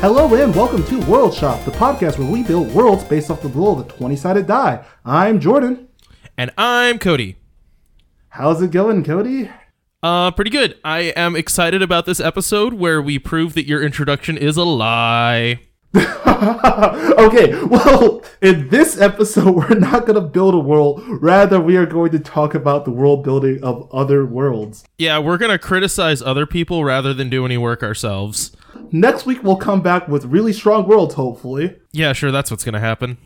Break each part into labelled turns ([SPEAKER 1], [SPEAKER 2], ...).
[SPEAKER 1] Hello and welcome to World Shop, the podcast where we build worlds based off the rule of the 20 sided die. I'm Jordan.
[SPEAKER 2] And I'm Cody.
[SPEAKER 1] How's it going, Cody?
[SPEAKER 2] Uh, pretty good. I am excited about this episode where we prove that your introduction is a lie.
[SPEAKER 1] okay, well, in this episode, we're not going to build a world. Rather, we are going to talk about the world building of other worlds.
[SPEAKER 2] Yeah, we're going to criticize other people rather than do any work ourselves.
[SPEAKER 1] Next week, we'll come back with really strong worlds, hopefully.
[SPEAKER 2] Yeah, sure, that's what's going to happen.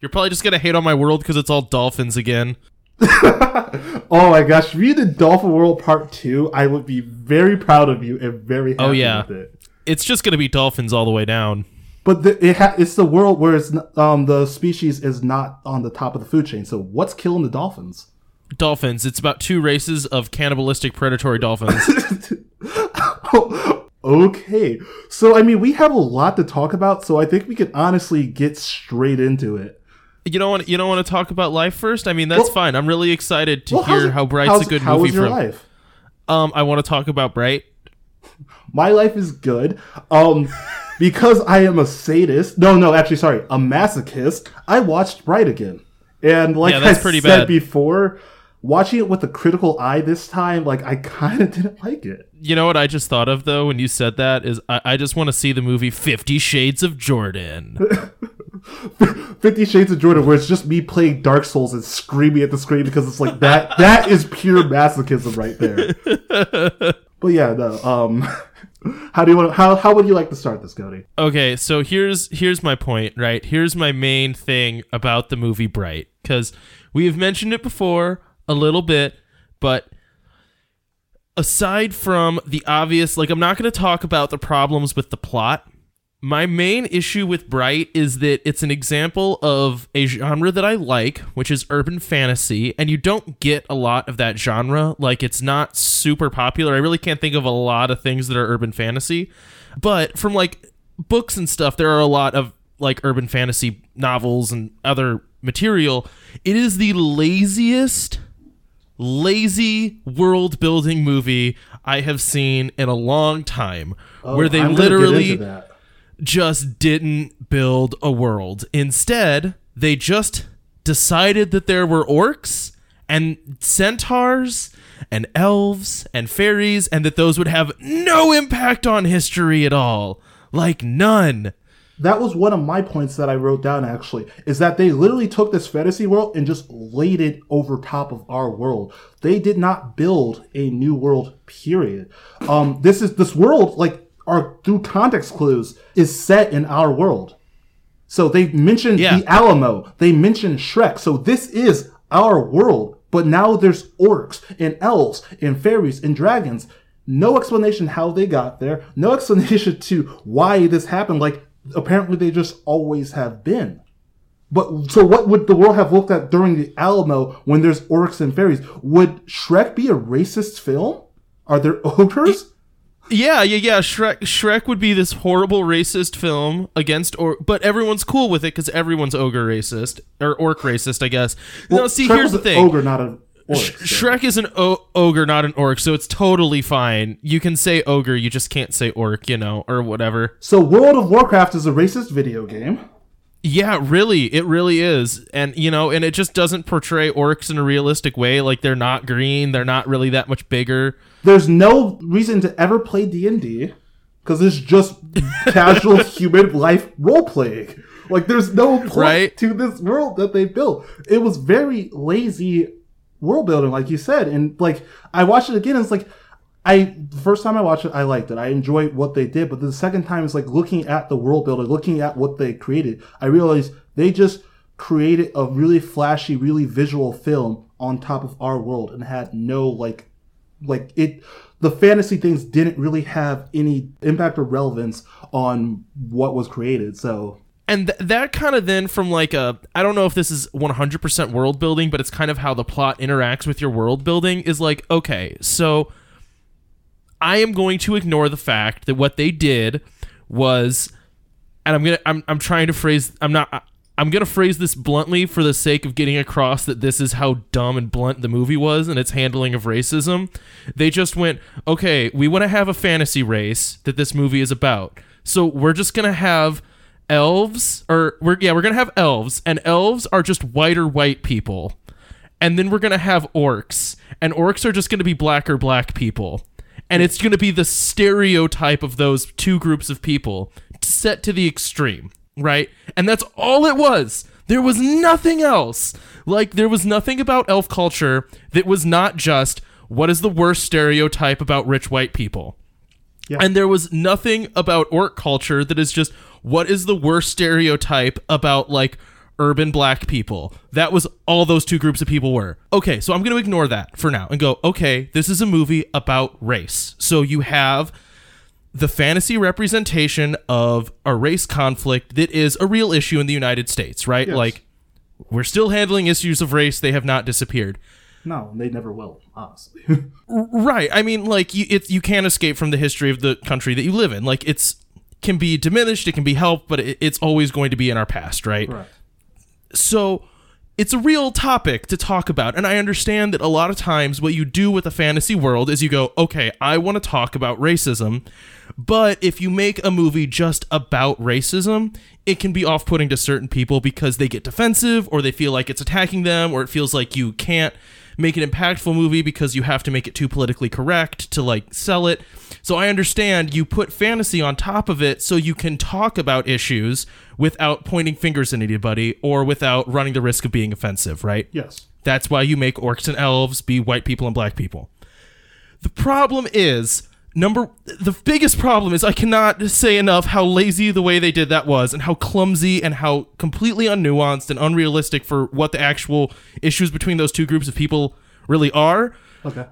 [SPEAKER 2] You're probably just going to hate on my world because it's all dolphins again.
[SPEAKER 1] oh my gosh, if you did Dolphin World Part 2, I would be very proud of you and very happy
[SPEAKER 2] oh, yeah.
[SPEAKER 1] with it.
[SPEAKER 2] It's just going to be dolphins all the way down.
[SPEAKER 1] But the, it ha- it's the world where it's um the species is not on the top of the food chain. So what's killing the dolphins?
[SPEAKER 2] Dolphins. It's about two races of cannibalistic predatory dolphins.
[SPEAKER 1] okay, so I mean we have a lot to talk about, so I think we could honestly get straight into it.
[SPEAKER 2] you don't want you don't want to talk about life first? I mean, that's
[SPEAKER 1] Well-
[SPEAKER 2] fine. I'm really excited to
[SPEAKER 1] Well,
[SPEAKER 2] hear how Bright's a good
[SPEAKER 1] how
[SPEAKER 2] movie
[SPEAKER 1] was your
[SPEAKER 2] from.
[SPEAKER 1] life?
[SPEAKER 2] Um, I want to talk about Bright.
[SPEAKER 1] My life is good. Um, because I am a sadist. No, no, actually, sorry, a masochist. I watched Bright again, and like
[SPEAKER 2] Yeah,
[SPEAKER 1] I said
[SPEAKER 2] bad.
[SPEAKER 1] before, watching it with a critical eye this time, like I kind of didn't like it.
[SPEAKER 2] You know what I just thought of though when you said that is I, I just want to see the movie Fifty Shades of Jordan.
[SPEAKER 1] Fifty Shades of Jordan, where it's just me playing Dark Souls and screaming at the screen because it's like that. that is pure masochism right there. but yeah, no. Um, how do you want? How how would you like to start this, Cody?
[SPEAKER 2] okay, so here's here's my point, right? Here's my main thing about the movie Bright cuz we have mentioned it before a little bit, but aside from the obvious, like I'm not going to talk about the problems with the plot. My main issue with Bright is that it's an example of a genre that I like, which is urban fantasy, and you don't get a lot of that genre. Like, it's not super popular. I really can't think of a lot of things that are urban fantasy. But from like books and stuff, there are a lot of like urban fantasy novels and other material. It is the laziest lazy world building movie I have seen in a long time where they
[SPEAKER 1] Oh, I'm
[SPEAKER 2] literally just didn't build a world. Instead, they just decided that there were orcs and centaurs and elves and fairies and that those would have no impact on history at all. Like none.
[SPEAKER 1] That was one of my points that I wrote down actually, is that they literally took this fantasy world and just laid it over top of our world. They did not build a new world, period. Um, this is, this world, like, our, through context clues, is set in our world. So they mentioned
[SPEAKER 2] Yeah.
[SPEAKER 1] the Alamo, they mentioned Shrek, so this is our world. But now there's orcs and elves and fairies and dragons. No explanation how they got there. No explanation to why this happened. Like apparently they just always have been. But so what would the world have looked at during the Alamo when there's orcs and fairies? Would Shrek be a racist film? Are there ogres?
[SPEAKER 2] Yeah, yeah, yeah. Shrek Shrek would be this horrible racist film against or but everyone's cool with it cuz everyone's ogre racist or orc racist, I guess. no, see,
[SPEAKER 1] Shrek
[SPEAKER 2] here's the thing.
[SPEAKER 1] Ogre, not an orc.
[SPEAKER 2] Sh- Shrek is an o- ogre, not an orc, so it's totally fine. You can say ogre, you just can't say orc, you know, or whatever.
[SPEAKER 1] So World of Warcraft is a racist video game.
[SPEAKER 2] Yeah, really, it really is, and you know, and it just doesn't portray orcs in a realistic way. Like they're not green, they're not really that much bigger.
[SPEAKER 1] There's no reason to ever play D&D because it's just casual human life role playing. Like there's no point
[SPEAKER 2] Right.
[SPEAKER 1] to this world that they built. It was very lazy world building, like you said. And like I watched it again, and it's like I the first time I watched it, I liked it. I enjoyed what they did, but the second time it's like looking at the world building, looking at what they created, I realized they just created a really flashy, really visual film on top of our world and had no like like it the fantasy things didn't really have any impact or relevance on what was created. So
[SPEAKER 2] and th- that kind of then from like a i don't know if this is 100% world building but it's kind of how the plot interacts with your world building is like okay so i am going to ignore the fact that what they did was and i'm gonna i'm, I'm trying to phrase i'm not I- i'm gonna phrase this bluntly for the sake of getting across that this is how dumb and blunt the movie was and its handling of racism. They just went okay we want to have a fantasy race that this movie is about. So we're just gonna have elves, or we're yeah, we're gonna have elves, and elves are just whiter white people, and then we're gonna have orcs, and orcs are just gonna be blacker black people, and it's gonna be the stereotype of those two groups of people set to the extreme, right? And that's all it was. There was nothing else. Like there was nothing about elf culture that was not just what is the worst stereotype about rich white people.
[SPEAKER 1] Yeah.
[SPEAKER 2] And there was nothing about orc culture that is just what is the worst stereotype about like urban black people. That was all those two groups of people were. Okay, so I'm going to ignore that for now and go, okay, this is a movie about race. So you have the fantasy representation of a race conflict that is a real issue in the United States, right?
[SPEAKER 1] Yes.
[SPEAKER 2] Like we're still handling issues of race, they have not disappeared.
[SPEAKER 1] No, they never will, honestly.
[SPEAKER 2] Right. I mean, like you, it's you can't escape from the history of the country that you live in. Like it's can be diminished, it can be helped, but it, it's always going to be in our past, right?
[SPEAKER 1] right.
[SPEAKER 2] So it's a real topic to talk about, and I understand that a lot of times what you do with a fantasy world is you go, okay, I want to talk about racism, but if you make a movie just about racism, it can be off-putting to certain people because they get defensive or they feel like it's attacking them or it feels like you can't make an impactful movie because you have to make it too politically correct to like sell it. So I understand you put fantasy on top of it so you can talk about issues without pointing fingers at anybody or without running the risk of being offensive, right?
[SPEAKER 1] Yes.
[SPEAKER 2] That's why you make orcs and elves be white people and black people. The problem is number the biggest problem is I cannot say enough how lazy the way they did that was and how clumsy and how completely unnuanced and unrealistic for what the actual issues between those two groups of people really are.
[SPEAKER 1] Okay.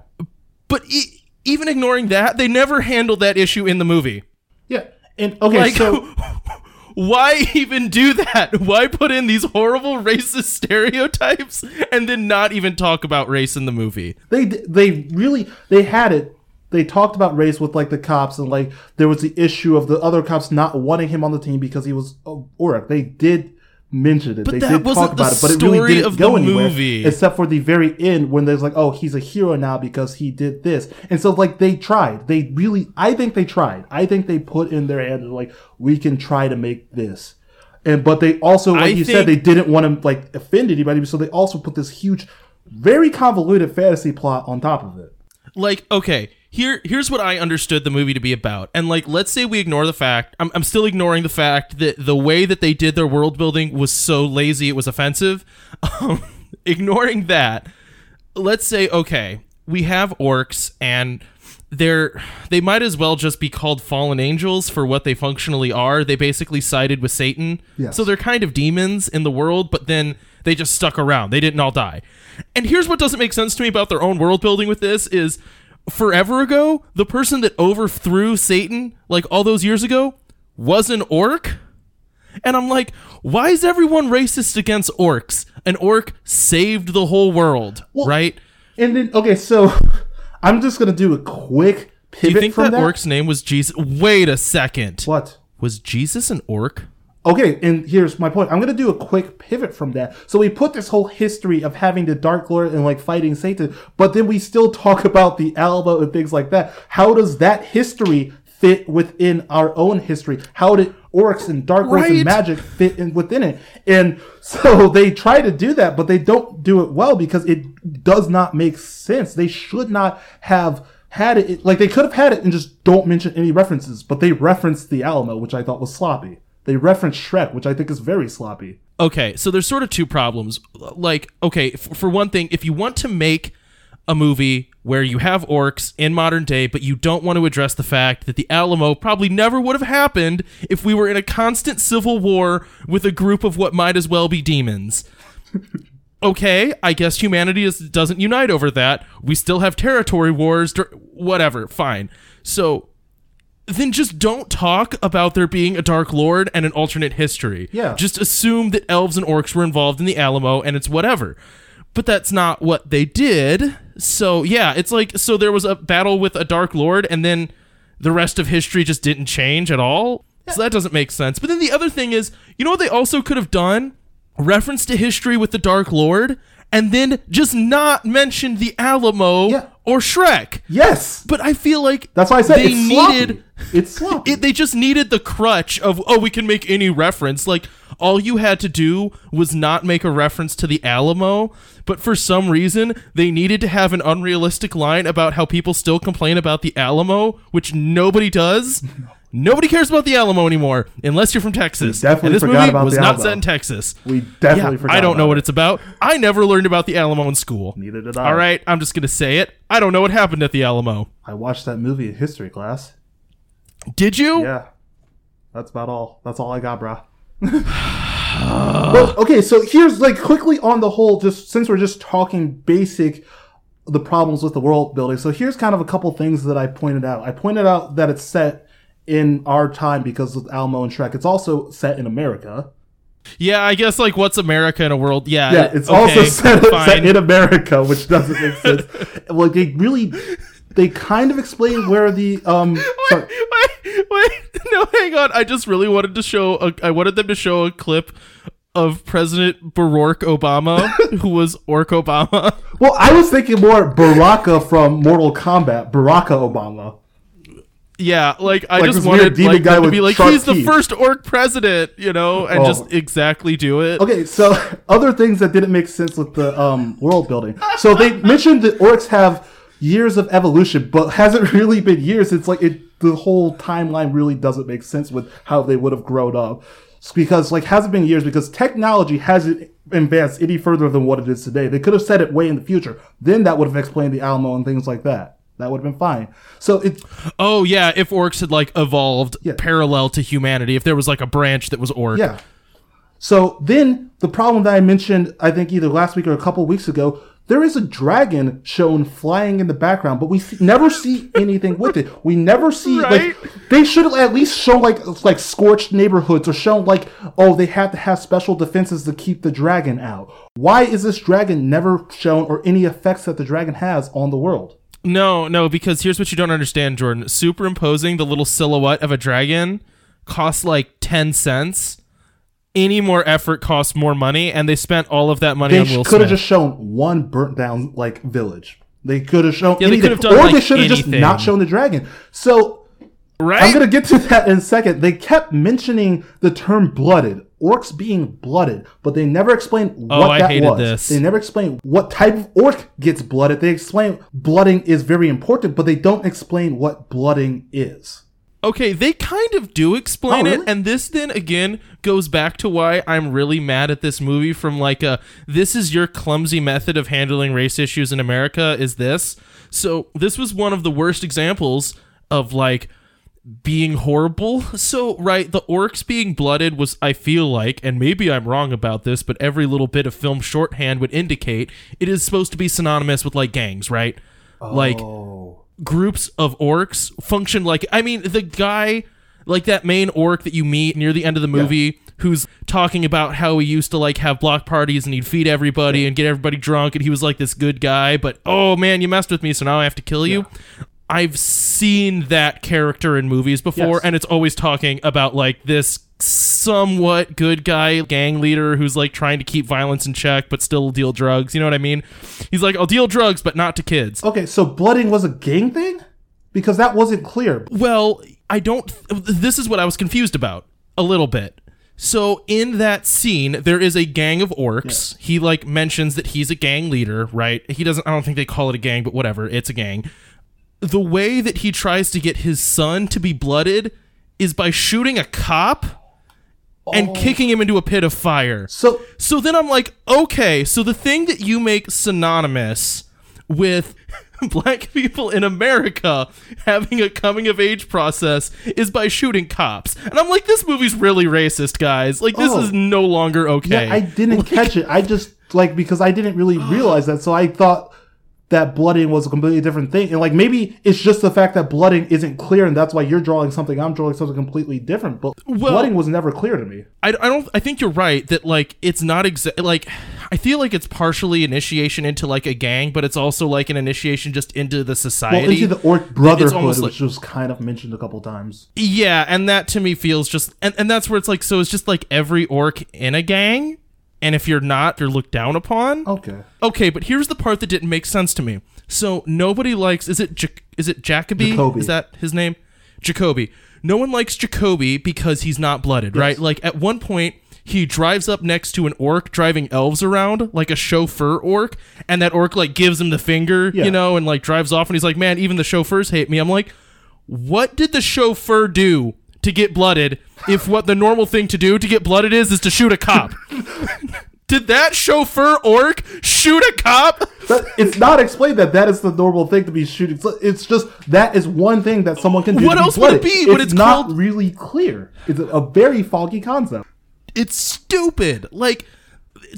[SPEAKER 2] But e- even ignoring that, they never handled that issue in the movie.
[SPEAKER 1] Yeah. And okay,
[SPEAKER 2] Like
[SPEAKER 1] so
[SPEAKER 2] why even do that? Why put in these horrible racist stereotypes and then not even talk about race in the movie?
[SPEAKER 1] they they really they had it. They talked about race with like the cops and like there was the issue of the other cops not wanting him on the team because he was a orc. They did mention it.
[SPEAKER 2] But
[SPEAKER 1] they
[SPEAKER 2] that
[SPEAKER 1] did
[SPEAKER 2] wasn't
[SPEAKER 1] talk
[SPEAKER 2] the
[SPEAKER 1] about it, but it really
[SPEAKER 2] story
[SPEAKER 1] didn't
[SPEAKER 2] of
[SPEAKER 1] go
[SPEAKER 2] the
[SPEAKER 1] anywhere.
[SPEAKER 2] movie.
[SPEAKER 1] Except for the very end when there's like, oh, he's a hero now because he did this. And so like they tried. They really I think they tried. I think they put in their hand like we can try to make this. And but they also, like
[SPEAKER 2] I
[SPEAKER 1] you said, they didn't want to like offend anybody, so they also put this huge, very convoluted fantasy plot on top of it.
[SPEAKER 2] like okay here here's what i understood the movie to be about. And like let's say we ignore the fact i'm, I'm still ignoring the fact that the way that they did their world building was so lazy it was offensive. Um, ignoring that let's say okay we have orcs and they're they might as well just be called fallen angels for what they functionally are. They basically sided with satan.
[SPEAKER 1] Yes.
[SPEAKER 2] so they're kind of demons in the world but then they just stuck around. They didn't all die. And here's what doesn't make sense to me about their own world building with this is forever ago the person that overthrew satan like all those years ago was an orc and I'm like, why is everyone racist against orcs? An orc saved the whole world, right?
[SPEAKER 1] And then okay, so I'm just gonna do a quick pivot.
[SPEAKER 2] Do you think that,
[SPEAKER 1] that.
[SPEAKER 2] orc's name was Jesus? Wait a second.
[SPEAKER 1] What?
[SPEAKER 2] Was Jesus an orc?
[SPEAKER 1] Okay, and here's my point. I'm gonna do a quick pivot from that. So we put this whole history of having the Dark Lord and like fighting Satan, but then we still talk about the Alamo and things like that. How does that history fit within our own history? How did orcs and dark lords
[SPEAKER 2] Right.
[SPEAKER 1] and magic fit in within it? And so they try to do that, but they don't do it well because it does not make sense. They should not have had it like they could have had it and just don't mention any references, but they referenced the Alamo, which I thought was sloppy. They referenced Shrek, which I think is very sloppy.
[SPEAKER 2] Okay, so there's sort of two problems. Like, okay, f- for one thing, if you want to make a movie where you have orcs in modern day, but you don't want to address the fact that the Alamo probably never would have happened if we were in a constant civil war with a group of what might as well be demons. okay, I guess humanity is, doesn't unite over that. We still have territory wars, whatever, fine. So then just don't talk about there being a Dark Lord and an alternate history.
[SPEAKER 1] Yeah.
[SPEAKER 2] Just assume that elves and orcs were involved in the Alamo and it's whatever. But that's not what they did. So, yeah, it's like so there was a battle with a Dark Lord and then the rest of history just didn't change at all. So that doesn't make sense. But then the other thing is, you know what they also could have done? Reference to history with the Dark Lord and then just not mention the Alamo
[SPEAKER 1] Yeah.
[SPEAKER 2] or Shrek.
[SPEAKER 1] Yes,
[SPEAKER 2] But I feel like
[SPEAKER 1] That's why I said
[SPEAKER 2] they needed
[SPEAKER 1] It's sloppy.
[SPEAKER 2] It, they just needed the crutch of oh we can make any reference like all you had to do was not make a reference to the alamo but for some reason they needed to have an unrealistic line about how people still complain about the alamo which nobody does nobody cares about the alamo anymore unless you're from texas
[SPEAKER 1] We definitely
[SPEAKER 2] and this
[SPEAKER 1] forgot
[SPEAKER 2] movie
[SPEAKER 1] about
[SPEAKER 2] was
[SPEAKER 1] the
[SPEAKER 2] not
[SPEAKER 1] Alamo.
[SPEAKER 2] set in texas
[SPEAKER 1] we definitely
[SPEAKER 2] yeah,
[SPEAKER 1] forgot.
[SPEAKER 2] i don't know
[SPEAKER 1] about
[SPEAKER 2] what it's about i never learned about the alamo in school
[SPEAKER 1] Neither did I.
[SPEAKER 2] all right i'm just gonna say it i don't know what happened at the alamo
[SPEAKER 1] I watched that movie in history class.
[SPEAKER 2] Did you
[SPEAKER 1] Yeah, that's about all. That's all I got, brah. well, okay, so here's like quickly on the whole, just since we're just talking basic the problems with the world building. So here's kind of a couple things that I pointed out. I pointed out that it's set in our time because of Alamo and Shrek. It's also set in America.
[SPEAKER 2] Yeah, I guess like what's America in a world? Yeah,
[SPEAKER 1] Yeah, it's
[SPEAKER 2] okay,
[SPEAKER 1] also set, set in America, which doesn't make sense. like they really, they kind of explain where the um. sorry.
[SPEAKER 2] wait, wait, no, hang on. I just really wanted to show. A, I wanted them to show a clip of President Barack Obama, who was Orc Obama.
[SPEAKER 1] Well, I was thinking more Baraka from Mortal Kombat, Baraka Obama.
[SPEAKER 2] Yeah, like I
[SPEAKER 1] Like
[SPEAKER 2] just wanted like,
[SPEAKER 1] guy
[SPEAKER 2] to be like, he's the first Orc president, you know, and
[SPEAKER 1] Oh.
[SPEAKER 2] just exactly do it.
[SPEAKER 1] Okay, so other things that didn't make sense with the um, world building. So they mentioned that orcs have years of evolution, but hasn't really been years. It's like it, the whole timeline really doesn't make sense with how they would have grown up. It's because like hasn't been years because technology hasn't advanced any further than what it is today. They could have said it way in the future. Then that would have explained the Alamo and things like that. That would have been fine. So it
[SPEAKER 2] Oh yeah, if orcs had like evolved
[SPEAKER 1] Yeah.
[SPEAKER 2] parallel to humanity, if there was like a branch that was orc.
[SPEAKER 1] Yeah. So then the problem that I mentioned, I think either last week or a couple weeks ago, there is a dragon shown flying in the background, but we see, never see anything with it. We never see
[SPEAKER 2] Right?
[SPEAKER 1] like they should at least show like like scorched neighborhoods or shown like oh they have to have special defenses to keep the dragon out. Why is this dragon never shown or any effects that the dragon has on the world?
[SPEAKER 2] No, no, because here's what you don't understand, Jordan. Superimposing the little silhouette of a dragon costs like 10 cents. Any more effort costs more money, and they spent all of that money
[SPEAKER 1] They
[SPEAKER 2] on Will
[SPEAKER 1] could have just shown one burnt down like village. They could have shown
[SPEAKER 2] Yeah, they
[SPEAKER 1] anything,
[SPEAKER 2] could have done,
[SPEAKER 1] or
[SPEAKER 2] like,
[SPEAKER 1] they should have just not shown the dragon. So
[SPEAKER 2] right?
[SPEAKER 1] I'm gonna get to that in a second. They kept mentioning the term blooded, orcs being blooded, but they never explained oh, what
[SPEAKER 2] Oh, I
[SPEAKER 1] that
[SPEAKER 2] hated
[SPEAKER 1] was.
[SPEAKER 2] this.
[SPEAKER 1] They never explained what type of orc gets blooded. They explain blooding is very important, but they don't explain what blooding is.
[SPEAKER 2] Okay, they kind of do explain
[SPEAKER 1] Oh,
[SPEAKER 2] it, and this then again goes back to why I'm really mad at this movie from like a this is your clumsy method of handling race issues in America is this. So, this was one of the worst examples of like being horrible. So, right, the orcs being blooded was I feel like, and maybe I'm wrong about this, but every little bit of film shorthand would indicate it is supposed to be synonymous with like gangs, right? Like
[SPEAKER 1] Oh,
[SPEAKER 2] groups of orcs function like I mean the guy like that main orc that you meet near the end of the movie who's talking about how he used to like have block parties and he'd feed everybody and get everybody drunk and he was like this good guy but oh man you messed with me so now I have to kill you. I've seen that character in movies before
[SPEAKER 1] Yes.
[SPEAKER 2] and it's always talking about like this somewhat good guy gang leader who's like trying to keep violence in check but still deal drugs. You know what I mean? He's like, I'll deal drugs but not to kids.
[SPEAKER 1] okay. So blooding was a gang thing because that wasn't clear.
[SPEAKER 2] Well, I don't. This is what I was confused about a little bit. So in that scene, there is a gang of orcs. He like mentions that he's a gang leader, right? He doesn't. I don't think they call it a gang, but whatever. It's a gang. The way that he tries to get his son to be blooded is by shooting a cop and oh. kicking him into a pit of fire.
[SPEAKER 1] So
[SPEAKER 2] So then I'm like, okay, so the thing that you make synonymous with black people in America having a coming of age process is by shooting cops. And I'm like, this movie's really racist, guys. Like, this
[SPEAKER 1] Oh.
[SPEAKER 2] is no longer okay.
[SPEAKER 1] Yeah, I didn't catch it. I just like because I didn't really realize that, so I thought that blooding was a completely different thing. And like maybe it's just the fact that blooding isn't clear, and that's why you're drawing something. I'm drawing something completely different. But
[SPEAKER 2] Well-
[SPEAKER 1] blooding was never clear to me.
[SPEAKER 2] I, I don't. I think you're right that like it's not exact. Like I feel like it's partially initiation into like a gang, but it's also like an initiation just into the society.
[SPEAKER 1] Well, into the Orc Brotherhood,
[SPEAKER 2] almost like-
[SPEAKER 1] which was kind of mentioned a couple times.
[SPEAKER 2] Yeah, and that to me feels just and, and that's where it's like so it's just like every orc in a gang, and if you're not, you're looked down upon.
[SPEAKER 1] Okay.
[SPEAKER 2] Okay, but here's the part that didn't make sense to me. So nobody likes is it is it Jacoby?
[SPEAKER 1] Jacoby.
[SPEAKER 2] Is that his name? Jacoby. No one likes Jacoby because he's not blooded, right? Like at one point, he drives up next to an orc driving elves around, like a chauffeur orc, and that orc like gives him the finger,
[SPEAKER 1] Yeah.
[SPEAKER 2] you know, and like drives off, and he's like, "Man, even the chauffeurs hate me." I'm like, what did the chauffeur do to get blooded? If what the normal thing to do to get blooded is is to shoot a cop. Did that chauffeur orc shoot a cop?
[SPEAKER 1] But it's not explained that that is the normal thing to be shooting. It's just that is one thing that someone can do.
[SPEAKER 2] What else
[SPEAKER 1] be
[SPEAKER 2] would it be when it's
[SPEAKER 1] not
[SPEAKER 2] called-
[SPEAKER 1] really clear. It's a, a very foggy concept.
[SPEAKER 2] It's stupid. Like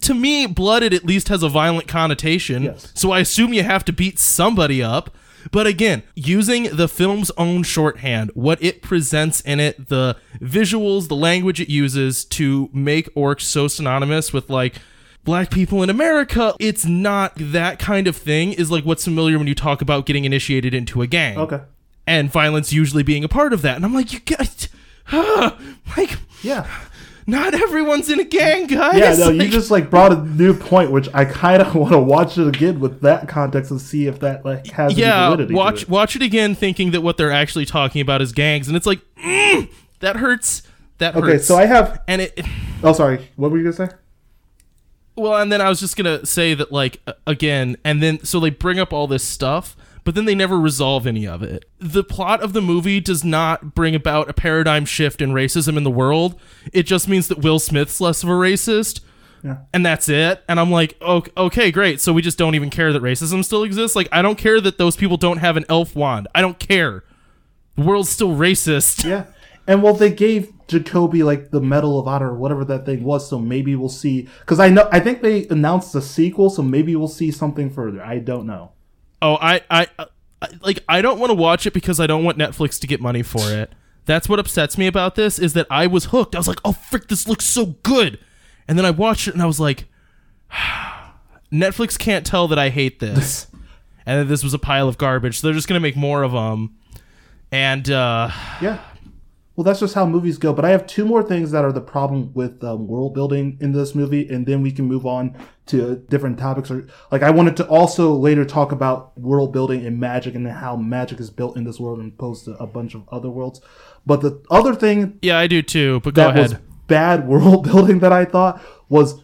[SPEAKER 2] to me, blooded at least has a violent connotation.
[SPEAKER 1] Yes.
[SPEAKER 2] So I assume you have to beat somebody up. But again, using the film's own shorthand, what it presents in it, the visuals, the language it uses to make orcs so synonymous with like black people in America, it's not that kind of thing is like what's familiar when you talk about getting initiated into a gang.
[SPEAKER 1] Okay.
[SPEAKER 2] And violence usually being a part of that. And I'm like, you guys like
[SPEAKER 1] Yeah.
[SPEAKER 2] Not everyone's in a gang, guys.
[SPEAKER 1] Yeah, no, you just like brought a new point, which I kind of want to watch it again with that context and see if that like has any
[SPEAKER 2] yeah.
[SPEAKER 1] validity.
[SPEAKER 2] Watch
[SPEAKER 1] it.
[SPEAKER 2] watch it again, thinking that what they're actually talking about is gangs, and it's like mm, that hurts. That hurts.
[SPEAKER 1] Okay, so I have.
[SPEAKER 2] and it.
[SPEAKER 1] Oh, sorry. What were you gonna say?
[SPEAKER 2] Well, and then I was just gonna say that like again, and then so they bring up all this stuff. But then they never resolve any of it. The plot of the movie does not bring about a paradigm shift in racism in the world. It just means that Will Smith's less of a racist.
[SPEAKER 1] Yeah.
[SPEAKER 2] and that's it. And I'm like, okay, okay, great. So we just don't even care that racism still exists. Like, I don't care that those people don't have an elf wand. I don't care. The world's still racist.
[SPEAKER 1] Yeah. And well, they gave Jacoby like the Medal of Honor or whatever that thing was, so maybe we'll see. Because I know, I think they announced a sequel, so maybe we'll see something further. I don't know.
[SPEAKER 2] Oh, I, I, I like, I don't want to watch it because I don't want Netflix to get money for it. That's what upsets me about this is that I was hooked. I was like, oh frick, this looks so good. And then I watched it and I was like, Netflix can't tell that I hate this. and that this was a pile of garbage. So they're just gonna make more of them. And uh,
[SPEAKER 1] Yeah. Well, that's just how movies go. But I have two more things that are the problem with um, world building in this movie, and then we can move on to different topics. Or like, I wanted to also later talk about world building and magic and how magic is built in this world and opposed to a bunch of other worlds. But the other thing
[SPEAKER 2] yeah, I do too. But go
[SPEAKER 1] that was
[SPEAKER 2] ahead.
[SPEAKER 1] bad world building that I thought was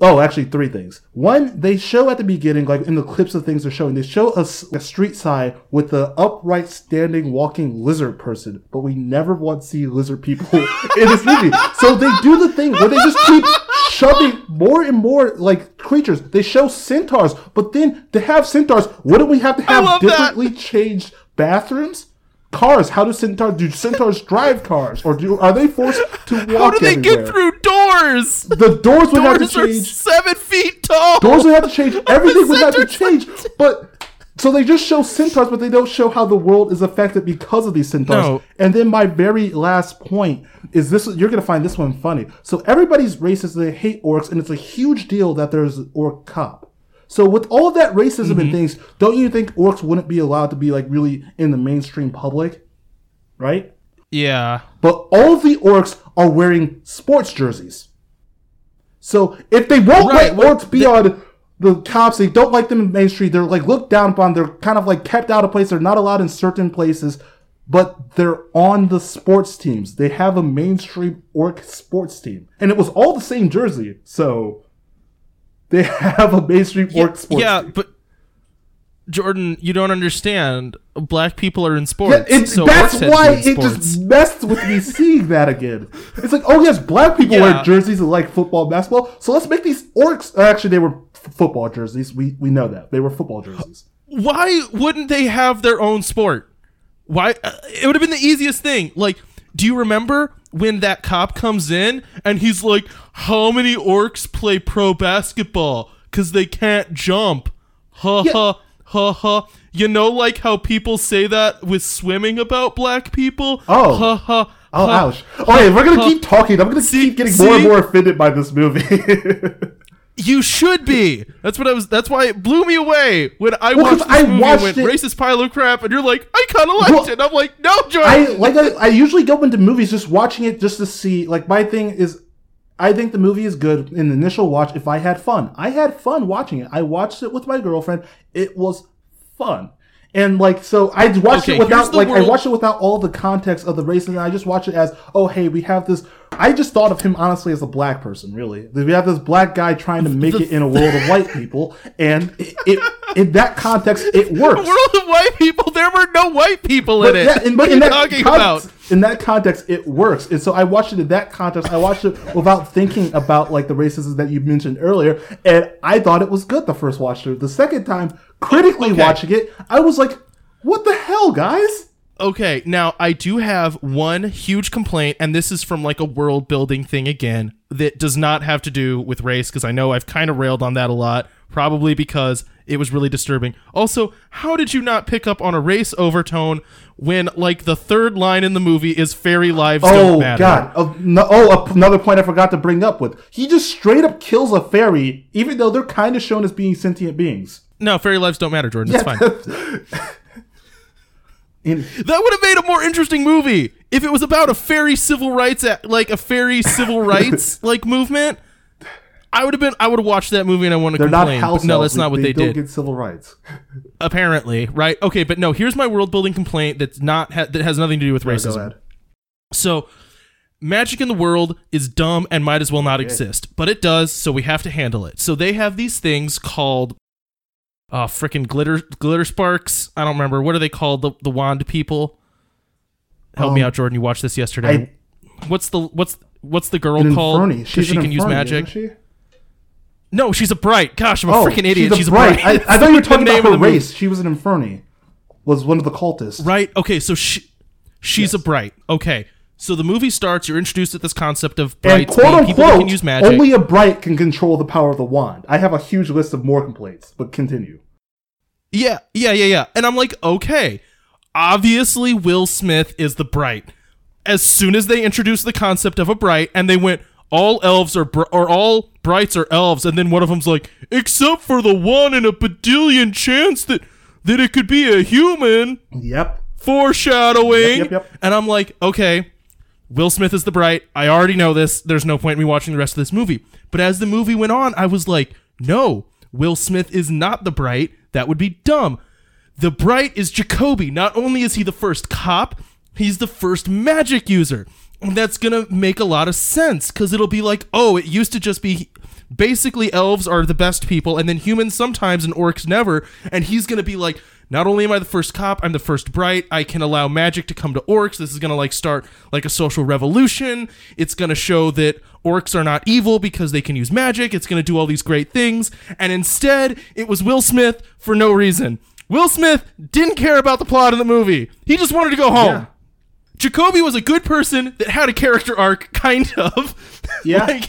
[SPEAKER 1] oh actually three things. One, they show at the beginning, like in the clips of things they're showing, they show a street sign with the upright standing walking lizard person, but we never once see lizard people in this movie. So they do the thing where they just keep shoving more and more like creatures. They show centaurs, but then to have centaurs, wouldn't we have to have
[SPEAKER 2] love that.
[SPEAKER 1] differently changed bathrooms? Cars. How do centaurs do centaurs drive cars, or do are they forced to walk?
[SPEAKER 2] How do they get through doors?
[SPEAKER 1] The doors would have to
[SPEAKER 2] Doors are
[SPEAKER 1] change.
[SPEAKER 2] seven feet tall.
[SPEAKER 1] Doors would have to change. Everything would have to change. But so they just show centaurs, but they don't show how the world is affected because of these centaurs.
[SPEAKER 2] No.
[SPEAKER 1] And then my very last point is this: you're gonna find this one funny. So everybody's racist; they hate orcs, and it's a huge deal that there's an orc cop. So with all of that racism
[SPEAKER 2] Mm-hmm.
[SPEAKER 1] and things, don't you think orcs wouldn't be allowed to be like really in the mainstream public, right?
[SPEAKER 2] Yeah.
[SPEAKER 1] But all of the orcs are wearing sports jerseys. So if they won't
[SPEAKER 2] Right,
[SPEAKER 1] let
[SPEAKER 2] well,
[SPEAKER 1] orcs be on the cops, they don't like them in Main Street. They're like looked down upon. They're kind of like kept out of place. They're not allowed in certain places. But they're on the sports teams. They have a mainstream orc sports team, and it was all the same jersey. So they have a mainstream orc sports
[SPEAKER 2] yeah,
[SPEAKER 1] team.
[SPEAKER 2] but Jordan, you don't understand. Black people are in
[SPEAKER 1] Yeah,
[SPEAKER 2] sports. so
[SPEAKER 1] that's
[SPEAKER 2] orcs had to
[SPEAKER 1] why it
[SPEAKER 2] sports.
[SPEAKER 1] just messed with me seeing that again. It's like, oh yes, black people
[SPEAKER 2] Yeah.
[SPEAKER 1] wear jerseys that like football, and basketball. So let's make these orcs. uh, Actually, they were f- football jerseys. We we know that they were football jerseys.
[SPEAKER 2] why wouldn't they have their own sport? Why? Uh, it would have been the easiest thing. Like, do you remember when that cop comes in and he's like, "How many orcs play pro basketball? Cause they can't jump." Ha ha ha ha. You know, like how people say that with swimming about black people.
[SPEAKER 1] Oh.
[SPEAKER 2] ha ha.
[SPEAKER 1] Oh,
[SPEAKER 2] ha.
[SPEAKER 1] ouch! Okay, we're gonna keep talking. I'm gonna
[SPEAKER 2] See-
[SPEAKER 1] keep getting more and more offended by this movie.
[SPEAKER 2] You should be. That's what I was. That's why it blew me away when I
[SPEAKER 1] Well,
[SPEAKER 2] watched this
[SPEAKER 1] I
[SPEAKER 2] movie
[SPEAKER 1] watched
[SPEAKER 2] and went
[SPEAKER 1] it-
[SPEAKER 2] racist pile of crap, and you're like, I kind of liked
[SPEAKER 1] Well,
[SPEAKER 2] it. I'm like, no, Jordan.
[SPEAKER 1] I like I, I usually go into movies just watching it just to see. Like my thing is, I think the movie is good in the initial watch. If I had fun, I had fun watching it. I watched it with my girlfriend. It was fun, And like so, I watched
[SPEAKER 2] Okay,
[SPEAKER 1] it without like I watched it without all the context of the races, and I just watched it as, oh hey, we have this. I just thought of him honestly as a black person. Really, we have this black guy trying to make it in a world of white people, and it, it in that context it works.
[SPEAKER 2] World of White People. There were no white people in
[SPEAKER 1] But
[SPEAKER 2] it.
[SPEAKER 1] that- in-
[SPEAKER 2] what
[SPEAKER 1] but
[SPEAKER 2] are you talking
[SPEAKER 1] context-
[SPEAKER 2] about?
[SPEAKER 1] In that context, it works, and so I watched it in that context. I watched it without thinking about like the racism that you mentioned earlier, and I thought it was good the first watch through. The second time, critically
[SPEAKER 2] Okay.
[SPEAKER 1] watching it, I was like, "What the hell, guys?"
[SPEAKER 2] Okay, now I do have one huge complaint, and this is from like a world building thing again that does not have to do with race, because I know I've kind of railed on that a lot, probably because it was really disturbing. Also, how did you not pick up on a race overtone when like the third line in the movie is fairy lives don't
[SPEAKER 1] Oh
[SPEAKER 2] matter?
[SPEAKER 1] God! Oh, no, oh, another point I forgot to bring up with he just straight up kills a fairy, even though they're kind of shown as being sentient beings.
[SPEAKER 2] No, fairy lives don't matter, Jordan. It's fine.
[SPEAKER 1] In,
[SPEAKER 2] That would have made a more interesting movie if it was about a fairy civil rights, a- like a fairy civil rights like movement. I would have been. I would have watched that movie and I want to
[SPEAKER 1] they're not
[SPEAKER 2] complain.
[SPEAKER 1] house
[SPEAKER 2] but no, that's not what
[SPEAKER 1] they,
[SPEAKER 2] they,
[SPEAKER 1] don't
[SPEAKER 2] did.
[SPEAKER 1] get civil rights.
[SPEAKER 2] apparently, right? Okay, but no. Here's my world building complaint. That's not ha- that has nothing to do with racism. So, magic in the world is dumb and might as well not exist, but it does. So we have to handle it. So they have these things called, uh, freaking glitter glitter sparks. I don't remember what are they called. The the wand people. Help me
[SPEAKER 1] Um,
[SPEAKER 2] out, Jordan. You watched this yesterday. what's the what's what's the girl called?
[SPEAKER 1] Inferni.
[SPEAKER 2] 'Cause
[SPEAKER 1] She's
[SPEAKER 2] she
[SPEAKER 1] an
[SPEAKER 2] can use magic. No, she's a bright. Gosh, I'm a
[SPEAKER 1] Oh,
[SPEAKER 2] freaking idiot.
[SPEAKER 1] She's,
[SPEAKER 2] She's
[SPEAKER 1] a
[SPEAKER 2] a
[SPEAKER 1] bright.
[SPEAKER 2] bright.
[SPEAKER 1] I, I thought you were talking about her
[SPEAKER 2] the movie.
[SPEAKER 1] race. She was an Inferni. Was one of the cultists.
[SPEAKER 2] Right. Okay. So she, she's a bright. Okay. So the movie starts. You're introduced to this concept of
[SPEAKER 1] And
[SPEAKER 2] brights
[SPEAKER 1] quote
[SPEAKER 2] being people that
[SPEAKER 1] unquote,
[SPEAKER 2] can use magic.
[SPEAKER 1] only a bright can control the power of the wand. I have a huge list of more complaints, but continue.
[SPEAKER 2] yeah. Yeah. Yeah. Yeah. And I'm like, okay. Obviously, Will Smith is the bright. As soon as they introduced the concept of a bright, and they went, all elves are br- or all brights are elves, and then one of them's like, except for the one in a badillion chance that that it could be a human.
[SPEAKER 1] Yep.
[SPEAKER 2] foreshadowing.
[SPEAKER 1] Yep, yep, yep.
[SPEAKER 2] And I'm like, okay, Will Smith is the bright. I already know this. There's no point in me watching the rest of this movie. But as the movie went on, I was like, no, Will Smith is not the bright. That would be dumb. The bright is Jacoby. Not only is he the first cop, he's the first magic user. And that's going to make a lot of sense because it'll be like, oh, it used to just be basically elves are the best people and then humans sometimes and orcs never. And he's going to be like, not only am I the first cop, I'm the first bright. I can allow magic to come to orcs. This is going to like start like a social revolution. It's going to show that orcs are not evil because they can use magic. It's going to do all these great things. And instead, it was Will Smith for no reason. Will Smith didn't care about the plot of the movie. He just wanted to go home.
[SPEAKER 1] Yeah.
[SPEAKER 2] Jacoby was a good person that had a character arc, kind of.
[SPEAKER 1] Yeah.
[SPEAKER 2] like,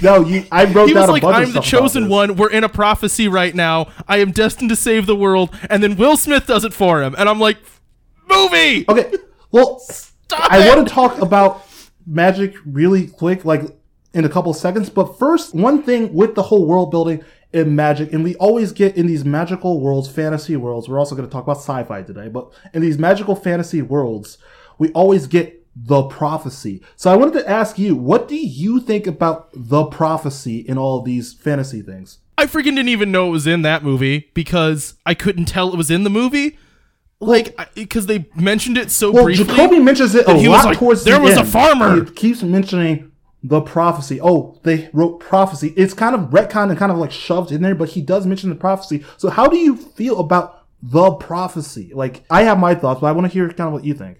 [SPEAKER 1] No, you. I wrote
[SPEAKER 2] he
[SPEAKER 1] down
[SPEAKER 2] was
[SPEAKER 1] a
[SPEAKER 2] like,
[SPEAKER 1] bunch of
[SPEAKER 2] I'm the
[SPEAKER 1] stuff about
[SPEAKER 2] chosen
[SPEAKER 1] this.
[SPEAKER 2] one. We're in a prophecy right now. I am destined to save the world. And then Will Smith does it for him. And I'm like, movie!
[SPEAKER 1] Okay. Well,
[SPEAKER 2] Stop
[SPEAKER 1] I
[SPEAKER 2] it!
[SPEAKER 1] want to talk about magic really quick, like in a couple seconds. But first, one thing with the whole world building in magic, and we always get in these magical worlds, fantasy worlds. We're also going to talk about sci-fi today, but in these magical fantasy worlds, we always get the prophecy. So I wanted to ask you, what do you think about the prophecy in all these fantasy things?
[SPEAKER 2] I freaking didn't even know it was in that movie because I couldn't tell it was in the movie. Like, because they mentioned it so
[SPEAKER 1] Well,
[SPEAKER 2] briefly.
[SPEAKER 1] Jacoby mentions it a
[SPEAKER 2] he was
[SPEAKER 1] lot
[SPEAKER 2] like,
[SPEAKER 1] towards
[SPEAKER 2] "There
[SPEAKER 1] the
[SPEAKER 2] was a farmer."
[SPEAKER 1] He keeps mentioning the prophecy. Oh, they wrote prophecy. It's kind of retcon and kind of like shoved in there, but he does mention the prophecy. So how do you feel about the prophecy? Like, I have my thoughts, but I want to hear kind of what you think.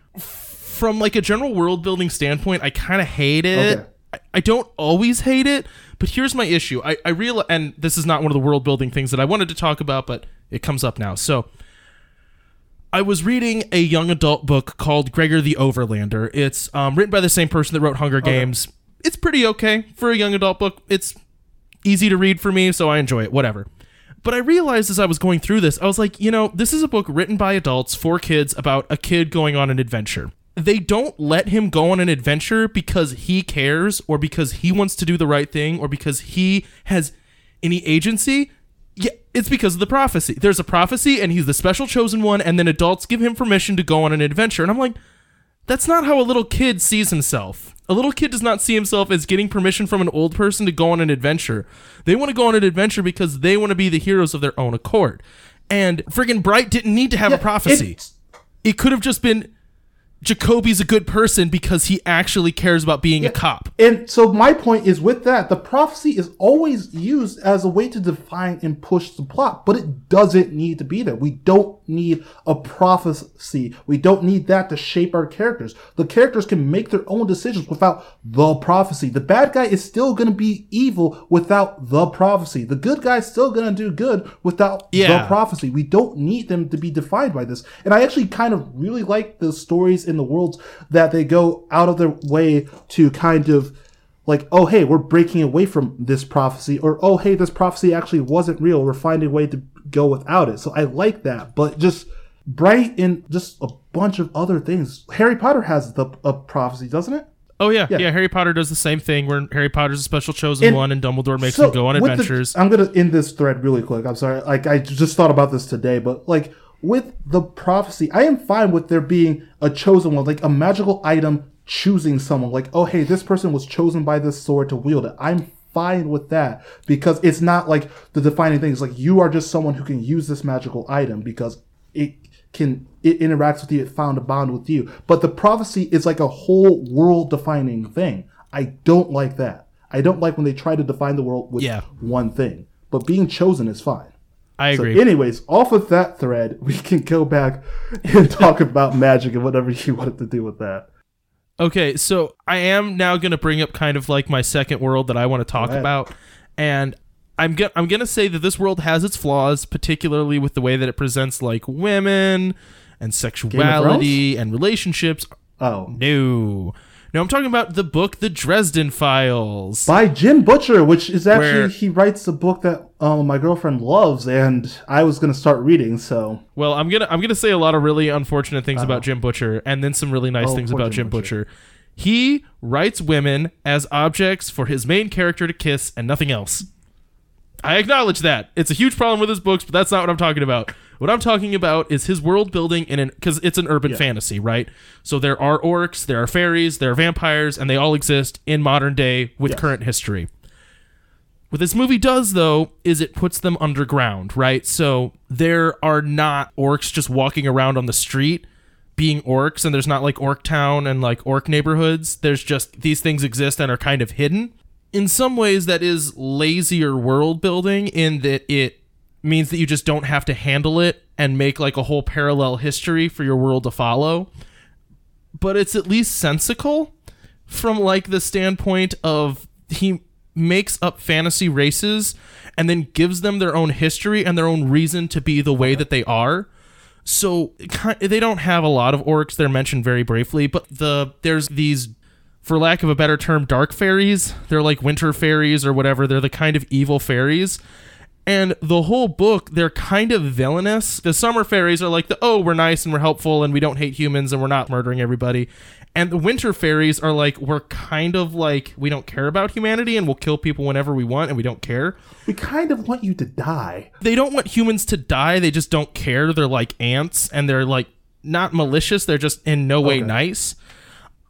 [SPEAKER 2] From like a general world building standpoint, I kind of hate it.
[SPEAKER 1] Okay.
[SPEAKER 2] I, I don't always hate it, but here's my issue. I, I realize, and this is not one of the world building things that I wanted to talk about, but it comes up now. So I was reading a young adult book called Gregor the Overlander. It's um, written by the same person that wrote Hunger Games. It's pretty okay for a young adult book. It's easy to read for me, so I enjoy it. Whatever. But I realized as I was going through this, I was like, you know, this is a book written by adults for kids about a kid going on an adventure. They don't let him go on an adventure because he cares or because he wants to do the right thing or because he has any agency. Yeah, it's because of the prophecy. There's a prophecy and he's the special chosen one, and then adults give him permission to go on an adventure. And I'm like, that's not how a little kid sees himself. A little kid does not see himself as getting permission from an old person to go on an adventure. They want to go on an adventure because they want to be the heroes of their own accord. And friggin' Bright didn't need to have a prophecy. It could have just been Jacoby's a good person because he actually cares about being a cop.
[SPEAKER 1] And so my point is with that, the prophecy is always used as a way to define and push the plot, but it doesn't need to be there. We don't need a prophecy. We don't need that to shape our characters. The characters can make their own decisions without the prophecy. The bad guy is still going to be evil without the prophecy. The good guy is still going to do good without
[SPEAKER 2] Yeah.
[SPEAKER 1] the prophecy. We don't need them to be defined by this. And I actually kind of really like the stories in the world that they go out of their way to kind of like, oh, hey, we're breaking away from this prophecy, or oh, hey, this prophecy actually wasn't real. We're finding a way to go without it. So I like that. But just Bright and just a bunch of other things. Harry Potter has the a prophecy, doesn't it?
[SPEAKER 2] Oh yeah,
[SPEAKER 1] Yeah.
[SPEAKER 2] yeah, Harry Potter does the same thing where Harry Potter's a special chosen
[SPEAKER 1] And
[SPEAKER 2] one and Dumbledore makes
[SPEAKER 1] So,
[SPEAKER 2] him go on
[SPEAKER 1] with the-
[SPEAKER 2] adventures.
[SPEAKER 1] I'm gonna end this thread really quick. I'm sorry. Like I just thought about this today, but like with the prophecy, I am fine with there being a chosen one, like a magical item choosing someone. Like, oh hey, this person was chosen by this sword to wield it. I'm fine with that because it's not like the defining thing. It's like you are just someone who can use this magical item because it can it interacts with you, it found a bond with you. But the prophecy is like a whole world defining thing. I don't like that. I don't like when they try to define the world with
[SPEAKER 2] Yeah.
[SPEAKER 1] one thing. But being chosen is fine.
[SPEAKER 2] I
[SPEAKER 1] So,
[SPEAKER 2] agree.
[SPEAKER 1] anyways, off of that thread, we can go back and talk about magic and whatever you wanted to do with that.
[SPEAKER 2] Okay, so I am now going to bring up kind of like my second world that I want to talk about, and I'm go- I'm going to say that this world has its flaws, particularly with the way that it presents like women and sexuality and relationships.
[SPEAKER 1] Oh.
[SPEAKER 2] No, no, I'm talking about the book, The Dresden Files.
[SPEAKER 1] By Jim Butcher, which is actually,
[SPEAKER 2] Where-
[SPEAKER 1] he writes a book that um, my girlfriend loves, and I was going to start reading, so.
[SPEAKER 2] Well, I'm gonna I'm gonna say a lot of really unfortunate things about Jim Butcher, and then some really nice
[SPEAKER 1] Oh,
[SPEAKER 2] things about
[SPEAKER 1] Jim
[SPEAKER 2] Jim Butcher. He writes women as objects for his main character to kiss and nothing else. I acknowledge that it's a huge problem with his books, but that's not what I'm talking about. What I'm talking about is his world building in an because it's an urban fantasy, right? So there are orcs, there are fairies, there are vampires, and they all exist in modern day with current history. What this movie does, though, is it puts them underground, right? So there are not orcs just walking around on the street being orcs, and there's not like Orc Town and like orc neighborhoods. There's just these things exist and are kind of hidden. In some ways, that is lazier world building in that it means that you just don't have to handle it and make like a whole parallel history for your world to follow. But it's at least sensical from like the standpoint of he makes up fantasy races and then gives them their own history and their own reason to be the way that they are. So they don't have a lot of orcs. They're mentioned very briefly, but the there's these, for lack of a better term, dark fairies. They're like winter fairies or whatever. They're the kind of evil fairies. And the whole book, they're kind of villainous. The summer fairies are like the oh, we're nice and we're helpful and we don't hate humans and we're not murdering everybody. And the winter fairies are like we're kind of like we don't care about humanity and we'll kill people whenever we want and we don't care.
[SPEAKER 1] We kind of want you to die.
[SPEAKER 2] They don't want humans to die, they just don't care. They're like ants and they're like not malicious, they're just in no way
[SPEAKER 1] Okay.
[SPEAKER 2] nice.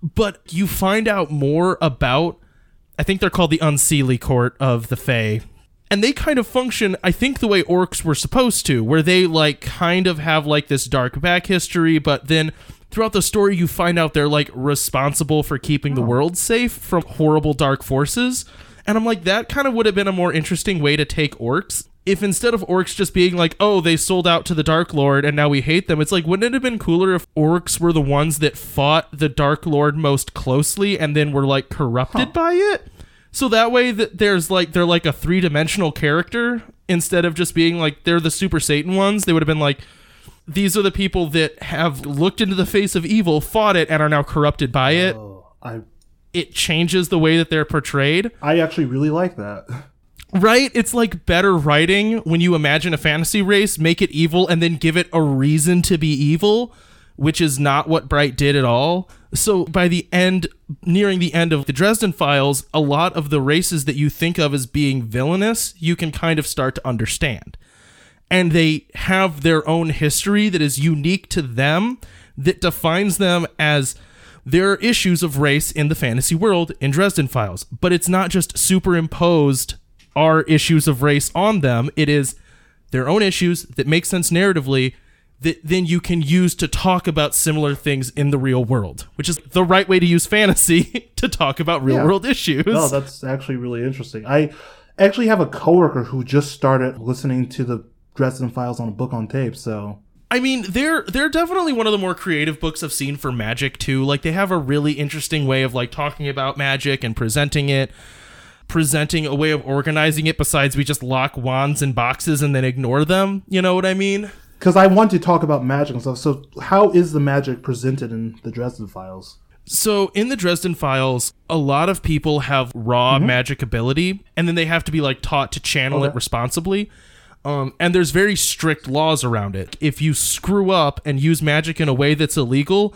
[SPEAKER 2] But you find out more about I think they're called the Unseelie Court of the Fae. And they kind of function, I think, the way orcs were supposed to, where they like kind of have like this dark back history, but then throughout the story you find out they're like responsible for keeping the oh. world safe from horrible dark forces. And I'm like, that kind of would have been a more interesting way to take orcs. If instead of orcs just being like, oh, they sold out to the Dark Lord and now we hate them, it's like, wouldn't it have been cooler if orcs were the ones that fought the Dark Lord most closely and then were like corrupted by it? So that way that there's like they're like a three-dimensional character instead of just being like they're the super satan ones they would have been like these are the people that have looked into the face of evil fought it and are now corrupted by it
[SPEAKER 1] Oh, I
[SPEAKER 2] it changes the way that they're portrayed
[SPEAKER 1] I actually really like that.
[SPEAKER 2] Right? It's like better writing when you imagine a fantasy race make it evil and then give it a reason to be evil which is not what bright did at all. So by the end nearing the end of the dresden files a lot of the races that you think of as being villainous you can kind of start to understand. And they have their own history that is unique to them that defines them as there are issues of race in the fantasy world in Dresden Files, but it's not just superimposed our issues of race on them. It is their own issues that make sense narratively that then you can use to talk about similar things in the real world, which is the right way to use fantasy to talk about real
[SPEAKER 1] Yeah.
[SPEAKER 2] world issues.
[SPEAKER 1] No, that's actually really interesting. I actually have a coworker who just started listening to the Dresden Files on a book on tape. So
[SPEAKER 2] I mean, they're they're definitely one of the more creative books I've seen for magic too. Like they have a really interesting way of like talking about magic and presenting it, presenting a way of organizing it besides we just lock wands in boxes and then ignore them. You know what I mean?
[SPEAKER 1] because I want to talk about magic and stuff. So how is the magic presented in the Dresden Files?
[SPEAKER 2] So in the Dresden Files, a lot of people have raw magic ability, and then they have to be like taught to channel it responsibly. Um, and there's very strict laws around it. If you screw up and use magic in a way that's illegal,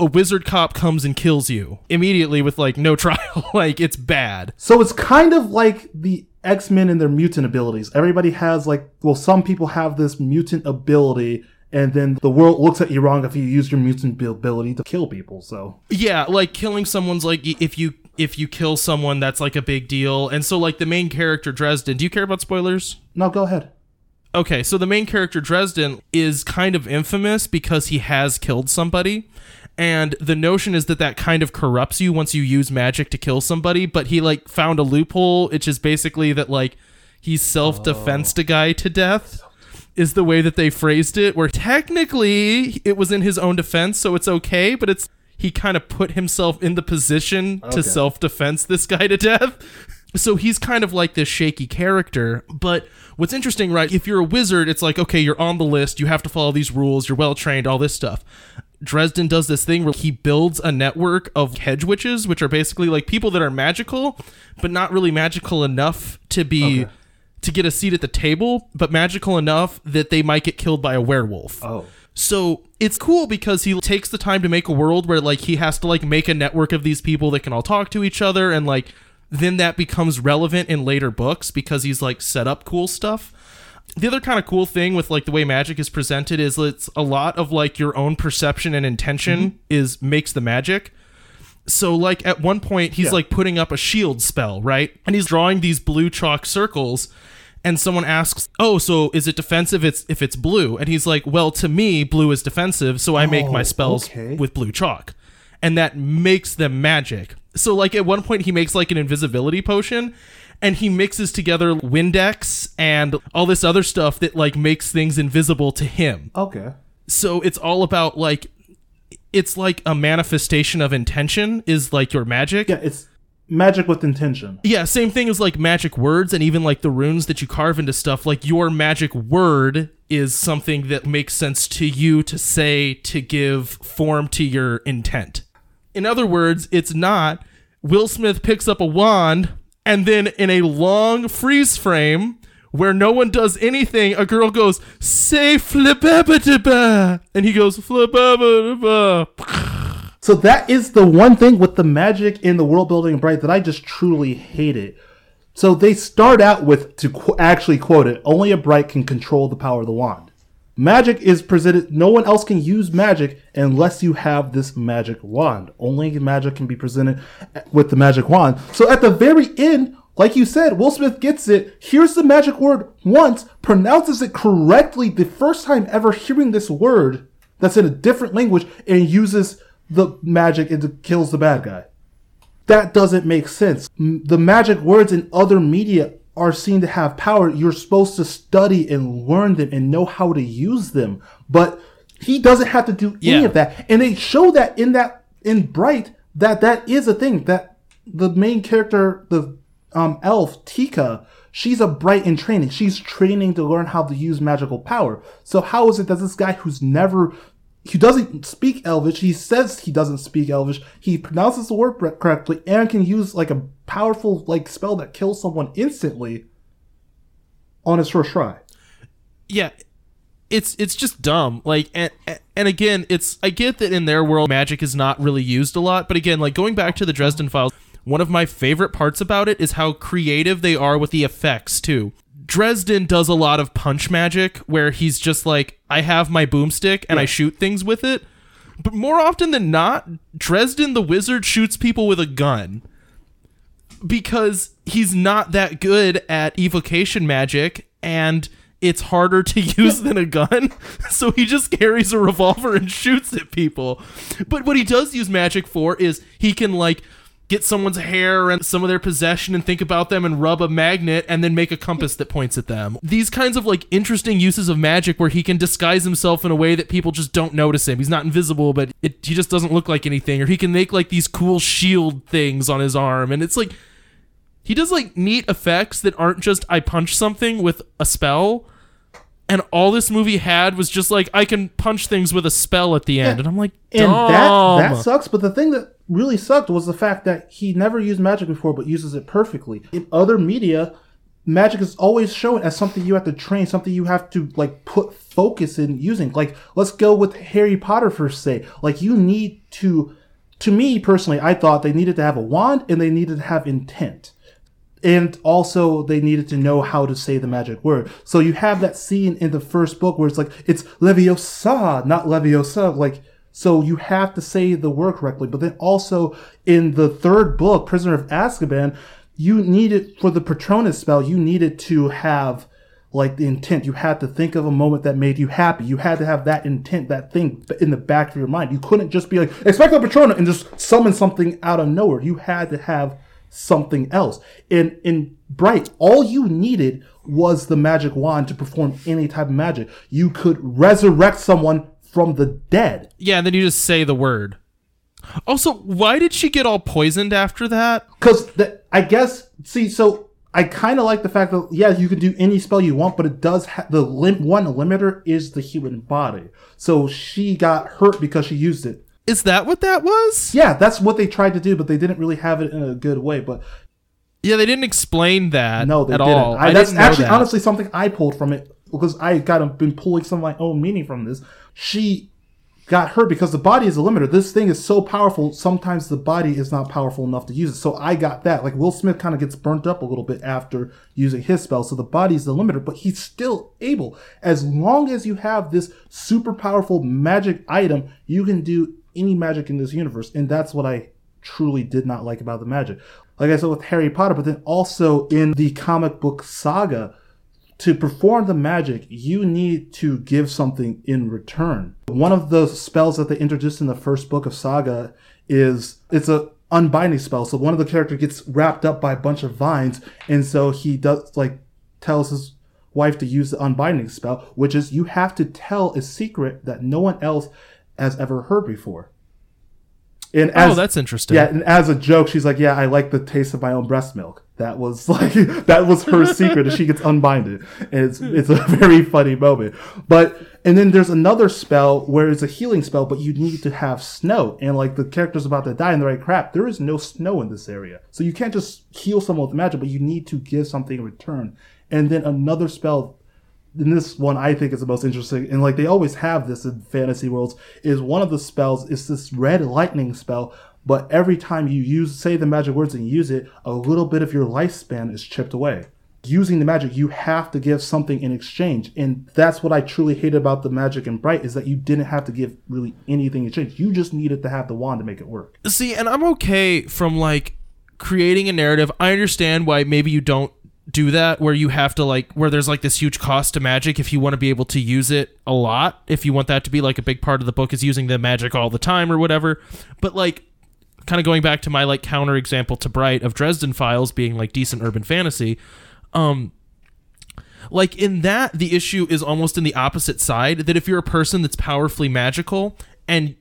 [SPEAKER 2] a wizard cop comes and kills you immediately with like no trial. like it's bad.
[SPEAKER 1] So it's kind of like the X Men and their mutant abilities. Everybody has like, well, some people have this mutant ability, and then the world looks at you wrong if you use your mutant ability to kill people. So
[SPEAKER 2] Yeah, like killing someone's like if you if you kill someone that's like a big deal. And so like the main character Dresden, do you care about spoilers?
[SPEAKER 1] no, go ahead.
[SPEAKER 2] Okay, so the main character Dresden is kind of infamous because he has killed somebody. And the notion is that that kind of corrupts you once you use magic to kill somebody, but he like found a loophole, which is basically that like he self-defensed a guy to death is the way that they phrased it where technically it was in his own defense, so it's okay, but it's he kind of put himself in the position
[SPEAKER 1] Okay.
[SPEAKER 2] to self-defense this guy to death. So he's kind of like this shaky character, but what's interesting, right? If you're a wizard, it's like, okay, you're on the list, you have to follow these rules, you're well trained, all this stuff. Dresden does this thing where he builds a network of hedge witches, which are basically like people that are magical, but not really magical enough to be
[SPEAKER 1] Okay.
[SPEAKER 2] to get a seat at the table, but magical enough that they might get killed by a werewolf.
[SPEAKER 1] Oh,
[SPEAKER 2] So it's cool because he takes the time to make a world where like he has to like make a network of these people that can all talk to each other and like then that becomes relevant in later books because he's like set up cool stuff. The other kind of cool thing with like the way magic is presented is it's a lot of like your own perception and intention mm-hmm. is makes the magic. So like at one point he's
[SPEAKER 1] Yeah.
[SPEAKER 2] like putting up a shield spell, right? And he's drawing these blue chalk circles and someone asks, "Oh, so is it defensive it's if it's blue?" And he's like, "Well, to me, blue is defensive, so I make my
[SPEAKER 1] Oh,
[SPEAKER 2] spells
[SPEAKER 1] okay.
[SPEAKER 2] with blue chalk." And that makes them magic. So like at one point he makes like an invisibility potion and he mixes together Windex and all this other stuff that like makes things invisible to him
[SPEAKER 1] okay.
[SPEAKER 2] so it's all about like it's like a manifestation of intention is like your magic
[SPEAKER 1] Yeah, it's magic with intention.
[SPEAKER 2] yeah same thing as like magic words and even like the runes that you carve into stuff like your magic word is something that makes sense to you to say to give form to your intent in other words it's not will smith picks up a wand and then in a long freeze frame where no one does anything, a girl goes, say flibabadaba. And he goes, flibabadaba.
[SPEAKER 1] So that is the one thing with the magic in the world building bright that I just truly hated. So they start out with to qu- actually quote it: "Only a bright can control the power of the wand." Magic is presented. No one else can use magic unless you have this magic wand. Only magic can be presented with the magic wand. So at the very end, like you said, Will Smith gets it, hears the magic word once, pronounces it correctly the first time ever hearing this word that's in a different language, and uses the magic and kills the bad guy that doesn't make sense. The magic words in other media are seen to have power. You're supposed to study and learn them and know how to use them. But he doesn't have to do any
[SPEAKER 2] Yeah.
[SPEAKER 1] of that. And they show that in that in Bright that that is a thing that the main character, the um, elf Tikka, she's a bright in training. She's training to learn how to use magical power. So how is it that this guy who's never he doesn't speak Elvish. He says he doesn't speak Elvish. He pronounces the word correctly and can use like a powerful like spell that kills someone instantly on his first try.
[SPEAKER 2] yeah it's it's just dumb like and and again it's i get that in their world magic is not really used a lot but again like going back to the dresden files one of my favorite parts about it is how creative they are with the effects too dresden does a lot of punch magic where he's just like i have my boomstick and i shoot things with it but more often than not dresden the wizard shoots people with a gun because he's not that good at evocation magic and it's harder to use than a gun. So he just carries a revolver and shoots at people. But what he does use magic for is he can like get someone's hair and some of their possession and think about them and rub a magnet and then make a compass that points at them. These kinds of like interesting uses of magic where he can disguise himself in a way that people just don't notice him. He's not invisible, but it, he just doesn't look like anything. Or he can make like these cool shield things on his arm. And it's like, he does like neat effects that aren't just I punch something with a spell. And all this movie had was just like I can punch things with a spell at the end, and I'm like,
[SPEAKER 1] And
[SPEAKER 2] dumb.
[SPEAKER 1] that that sucks. But the thing that really sucked was the fact that he never used magic before, but uses it perfectly. In other media, magic is always shown as something you have to train, something you have to like put focus in using. Like let's go with Harry Potter for say. Like you need to. To me personally, I thought they needed to have a wand and they needed to have intent and also they needed to know how to say the magic word. So you have that scene in the first book where it's like it's Leviosa, not Leviosa. Like so you have to say the word correctly. But then also in the third book, Prisoner of Azkaban, you needed for the Patronus spell, you needed to have like the intent. You had to think of a moment that made you happy. You had to have that intent, that thing in the back of your mind. You couldn't just be like, expect the Patronus and just summon something out of nowhere. You had to have something else. And in Bright, all you needed was the magic wand to perform any type of magic. You could resurrect someone from the dead.
[SPEAKER 2] Yeah, and then you just say the word. Also, why did she get all poisoned after that?
[SPEAKER 1] Because the I guess, see, so I kind of like the fact that, yeah, you can do any spell you want, but it does have the lim- one limiter is the human body. So she got hurt because she used it.
[SPEAKER 2] Is that what that was?
[SPEAKER 1] Yeah, that's what they tried to do, but they didn't really have it in a good way. But
[SPEAKER 2] Yeah, they didn't explain that
[SPEAKER 1] no, they
[SPEAKER 2] at
[SPEAKER 1] didn't.
[SPEAKER 2] all.
[SPEAKER 1] I,
[SPEAKER 2] I,
[SPEAKER 1] that's
[SPEAKER 2] didn't
[SPEAKER 1] actually
[SPEAKER 2] that.
[SPEAKER 1] honestly something I pulled from it because I got a, been pulling some of my own meaning from this. She got hurt because the body is a limiter. This thing is so powerful. Sometimes the body is not powerful enough to use it. So I got that. Like Will Smith kind of gets burnt up a little bit after using his spell. So the body is the limiter, but he's still able. As long as you have this super powerful magic item, you can do any magic in this universe. And that's what I truly did not like about the magic. Like I said with Harry Potter, but then also in the comic book saga, to perform the magic, you need to give something in return. One of the spells that they introduced in the first book of Saga is it's a unbinding spell. So one of the character gets wrapped up by a bunch of vines, and so he does like tells his wife to use the unbinding spell, which is you have to tell a secret that no one else has ever heard before. And oh, as,
[SPEAKER 2] oh, that's interesting.
[SPEAKER 1] yeah, and as a joke, she's like, "Yeah, I like the taste of my own breast milk." That was like that was her secret, and she gets unbinded. And it's it's a very funny moment. But and then there's another spell where it's a healing spell, but you need to have snow, and like the character's about to die, and they're like, "Crap, there is no snow in this area." So you can't just heal someone with magic, but you need to give something in return. And then another spell and this one I think is the most interesting, and like they always have this in fantasy worlds, is one of the spells is this red lightning spell, but every time you use say the magic words and use it, a little bit of your lifespan is chipped away. Using the magic, you have to give something in exchange, and that's what I truly hate about the magic in Bright is that you didn't have to give really anything in exchange. You just needed to have the wand to make it work.
[SPEAKER 2] See, and I'm okay from like creating a narrative. I understand why maybe you don't do that where you have to like where there's like this huge cost to magic if you want to be able to use it a lot if you want that to be like a big part of the book is using the magic all the time or whatever. But like kind of going back to my like counter example to bright of dresden files being like decent urban fantasy um like in that the issue is almost in the opposite side that if you're a person that's powerfully magical and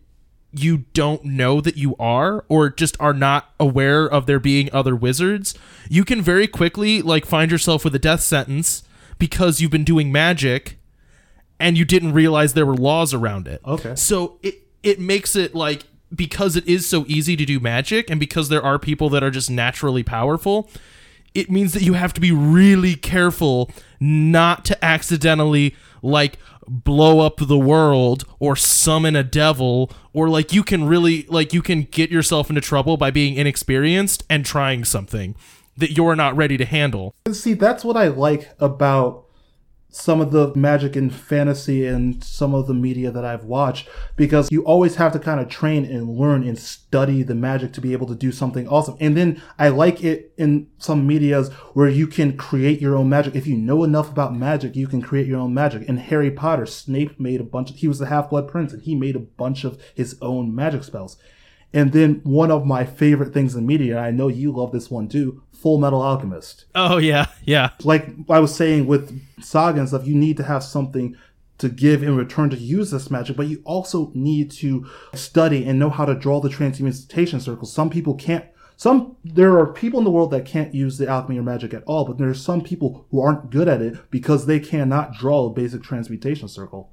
[SPEAKER 2] you don't know that you are or just are not aware of there being other wizards you can very quickly like find yourself with a death sentence because you've been doing magic and you didn't realize there were laws around it
[SPEAKER 1] Okay.
[SPEAKER 2] so it it makes it like because it is so easy to do magic and because there are people that are just naturally powerful it means that you have to be really careful not to accidentally like blow up the world or summon a devil or like you can really like you can get yourself into trouble by being inexperienced and trying something that you're not ready to handle.
[SPEAKER 1] See, that's what I like about some of the magic and fantasy and some of the media that I've watched because you always have to kind of train and learn and study the magic to be able to do something awesome. And then I like it in some medias where you can create your own magic. If you know enough about magic, you can create your own magic. In Harry Potter, Snape made a bunch of, he was the half-blood prince and he made a bunch of his own magic spells. And then one of my favorite things in media, and I know you love this one too, Full Metal Alchemist.
[SPEAKER 2] Oh yeah, yeah.
[SPEAKER 1] Like I was saying with Saga and stuff, you need to have something to give in return to use this magic, but you also need to study and know how to draw the transmutation circles. Some people can't some there are people in the world that can't use the alchemy or magic at all, but there are some people who aren't good at it because they cannot draw a basic transmutation circle.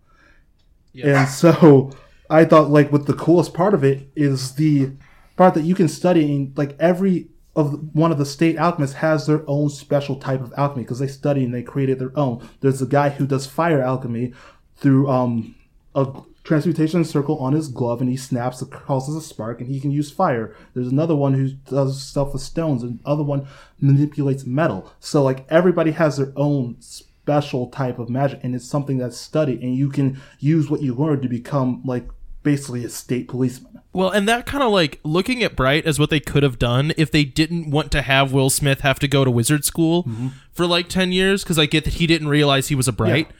[SPEAKER 1] Yeah. And so I thought like with the coolest part of it is the part that you can study and like every of one of the state alchemists has their own special type of alchemy because they study and they created their own. There's a guy who does fire alchemy through um a transmutation circle on his glove and he snaps it causes a spark and he can use fire. There's another one who does stuff with stones and other one manipulates metal. So like everybody has their own special type of magic and it's something that's studied and you can use what you learn to become like basically a state policeman.
[SPEAKER 2] Well, and that kind of like looking at Bright as what they could have done if they didn't want to have Will Smith have to go to wizard school mm-hmm. for like 10 years because I get that he didn't realize he was a Bright.
[SPEAKER 1] Yeah.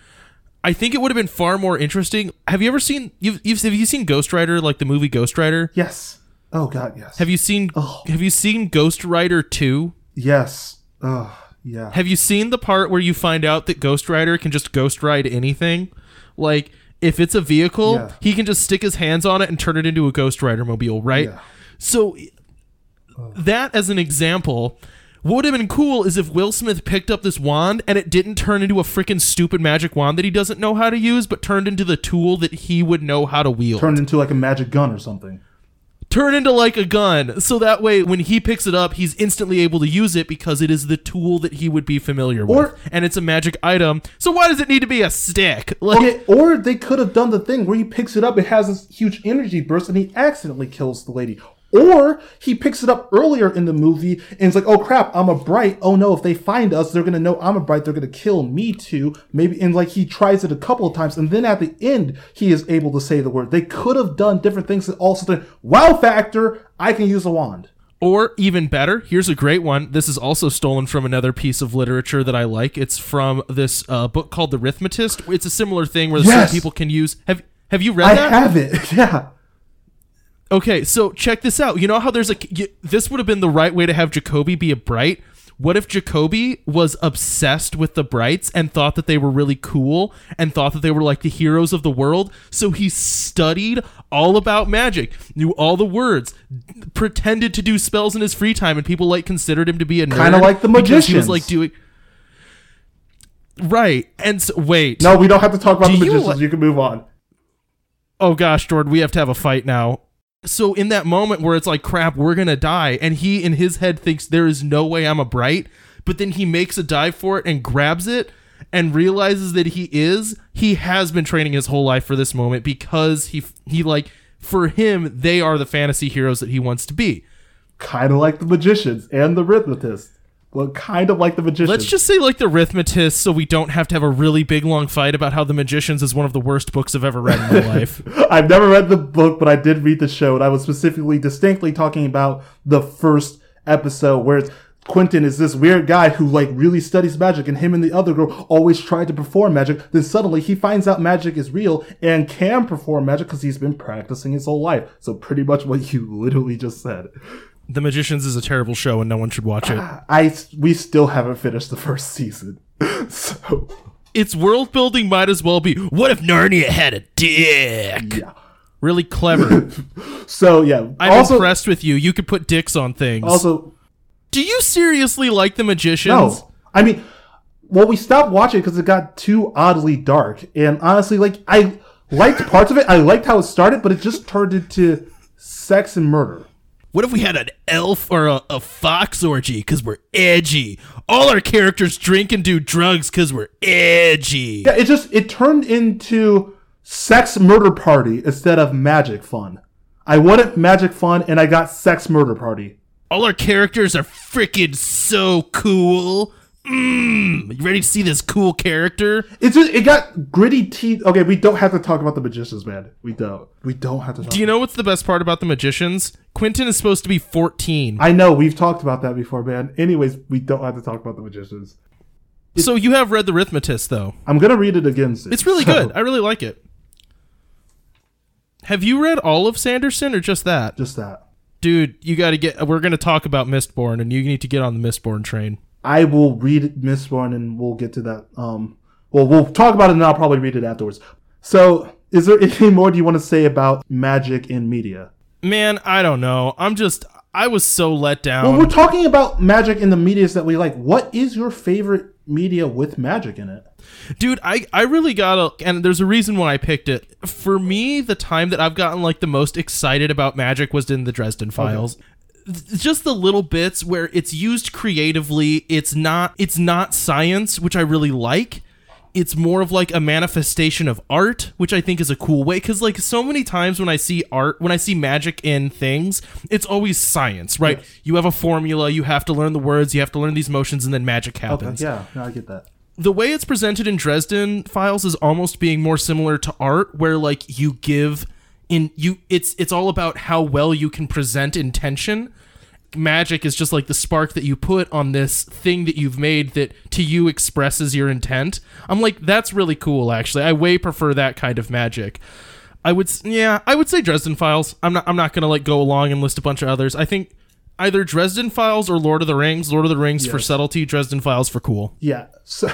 [SPEAKER 2] I think it would have been far more interesting. Have you ever seen you've, you've have you seen Ghost Rider like the movie Ghost Rider?
[SPEAKER 1] Yes. Oh god, yes.
[SPEAKER 2] Have you seen
[SPEAKER 1] Oh.
[SPEAKER 2] Have you seen Ghost Rider 2?
[SPEAKER 1] Yes. Oh, yeah.
[SPEAKER 2] Have you seen the part where you find out that Ghost Rider can just ghost ride anything? Like if it's a vehicle,
[SPEAKER 1] Yeah.
[SPEAKER 2] he can just stick his hands on it and turn it into a Ghost Rider mobile, right?
[SPEAKER 1] Yeah.
[SPEAKER 2] So that as an example, what would have been cool is if Will Smith picked up this wand and it didn't turn into a freaking stupid magic wand that he doesn't know how to use, but turned into the tool that he would know how to wield
[SPEAKER 1] Turned into like a magic gun or something.
[SPEAKER 2] Turn into like a gun. So that way, when he picks it up, he's instantly able to use it because it is the tool that he would be familiar with.
[SPEAKER 1] Or-
[SPEAKER 2] and it's a magic item. So why does it need to be a stick? Like,
[SPEAKER 1] Okay, or they could have done the thing where he picks it up, it has this huge energy burst, and he accidentally kills the lady. Or he picks it up earlier in the movie and it's like, oh crap, I'm a bright. Oh no, if they find us, they're gonna know I'm a bright. They're gonna kill me too. Maybe, and like he tries it a couple of times, and then at the end, he is able to say the word. They could have done different things that also the wow factor, I can use a wand.
[SPEAKER 2] Or even better, here's a great one. This is also stolen from another piece of literature that I like. It's from this uh, book called The Arithmetist. It's a similar thing where
[SPEAKER 1] Yes!
[SPEAKER 2] some people can use. Have Have you read
[SPEAKER 1] I
[SPEAKER 2] that?
[SPEAKER 1] have it. Yeah.
[SPEAKER 2] Okay, so check this out. You know how there's a you, this would have been the right way to have Jakoby be a bright. What if Jakoby was obsessed with the brights and thought that they were really cool and thought that they were like the heroes of the world? So he studied all about magic, knew all the words, pretended to do spells in his free time, and people like considered him to be a nerd.
[SPEAKER 1] Kinda like the
[SPEAKER 2] because He was
[SPEAKER 1] magicians.
[SPEAKER 2] like doing right. And so, wait,
[SPEAKER 1] No, we don't have to talk about
[SPEAKER 2] Do
[SPEAKER 1] the
[SPEAKER 2] you
[SPEAKER 1] magicians. you can move on.
[SPEAKER 2] oh gosh, Jordan, we have to have a fight now. So in that moment where it's like, crap, we're gonna die, and he in his head thinks there is no way I'm a bright, but then he makes a dive for it and grabs it and realizes that he is. He has been training his whole life for this moment because he he like for him they are the fantasy heroes that he wants to be.
[SPEAKER 1] Kind of like the magicians and the rithmatists. Well, kind of like the magicians.
[SPEAKER 2] Let's just say like the Arithmetist, so we don't have to have a really big long fight about how the Magicians is one of the worst books I've ever read in my life.
[SPEAKER 1] I've never read the book, but I did read the show, and I was specifically, distinctly talking about the first episode where it's Quentin is this weird guy who like really studies magic, and him and the other girl always try to perform magic. Then suddenly he finds out magic is real and can perform magic because he's been practicing his whole life. So pretty much what you literally just said.
[SPEAKER 2] The Magicians is a terrible show and no one should watch it.
[SPEAKER 1] I we still haven't finished the first season, so
[SPEAKER 2] its world building might as well be what if Narnia had a dick?
[SPEAKER 1] yeah.
[SPEAKER 2] Really clever.
[SPEAKER 1] So yeah.
[SPEAKER 2] I'm
[SPEAKER 1] also,
[SPEAKER 2] impressed with you. You could put dicks on things.
[SPEAKER 1] also
[SPEAKER 2] Do you seriously like the Magicians?
[SPEAKER 1] No, I mean, well, we stopped watching because it got too oddly dark, and honestly, like I liked parts of it. I liked how it started, but it just turned into sex and murder.
[SPEAKER 2] What if we had an elf or a, a fox orgy because we're edgy? All our characters drink and do drugs because we're edgy.
[SPEAKER 1] Yeah, it just it turned into sex murder party instead of magic fun. I wanted magic fun, and I got sex murder party.
[SPEAKER 2] All our characters are freaking so cool mm, you ready to see this cool character?
[SPEAKER 1] It's just, it got gritty teeth. Okay, we don't have to talk about the magicians, man. We don't. We don't have to. Talk
[SPEAKER 2] Do you know what's the best part about the magicians? Quentin is supposed to be 14.
[SPEAKER 1] I know we've talked about that before, man. Anyways, we don't have to talk about the magicians.
[SPEAKER 2] so you have read the Rithmatist, though.
[SPEAKER 1] I'm gonna read it again. Soon,
[SPEAKER 2] It's really
[SPEAKER 1] so-
[SPEAKER 2] good. I really like it. Have you read all of Sanderson or just that?
[SPEAKER 1] Just that.
[SPEAKER 2] Dude, you got to get. We're going to talk about Mistborn, and you need to get on the Mistborn train.
[SPEAKER 1] I will read Mistborn and we'll get to that. Um, well, we'll talk about it and I'll probably read it afterwards. So, is there anything more do you want to say about magic in media?
[SPEAKER 2] Man, I don't know. I'm just. I was so let down.
[SPEAKER 1] Well, we're talking about magic in the medias that we like. What is your favorite media with magic in it?
[SPEAKER 2] Dude, I, I really gotta, and there's a reason why I picked it. For me, the time that I've gotten like the most excited about magic was in the Dresden Files. Th- Just the little bits where it's used creatively. It's not it's not science, which I really like. It's more of like a manifestation of art, which I think is a cool way. Cause like so many times when I see art, when I see magic in things, it's always science, right? You have a formula, you have to learn the words, you have to learn these motions, and then magic
[SPEAKER 1] Okay,
[SPEAKER 2] happens
[SPEAKER 1] yeah, no, I get that.
[SPEAKER 2] the way it's presented in Dresden Files is almost being more similar to art where like you give in you it's it's all about how well you can present intention. Magic is just like the spark that you put on this thing that you've made that to you expresses your intent. I'm like that's really cool actually. I way prefer that kind of magic. I would yeah, I would say Dresden Files. I'm not I'm not going to like go along and list a bunch of others. I think either Dresden Files or Lord of the Rings. Lord of the Rings for subtlety, Dresden Files for cool.
[SPEAKER 1] Yeah. So,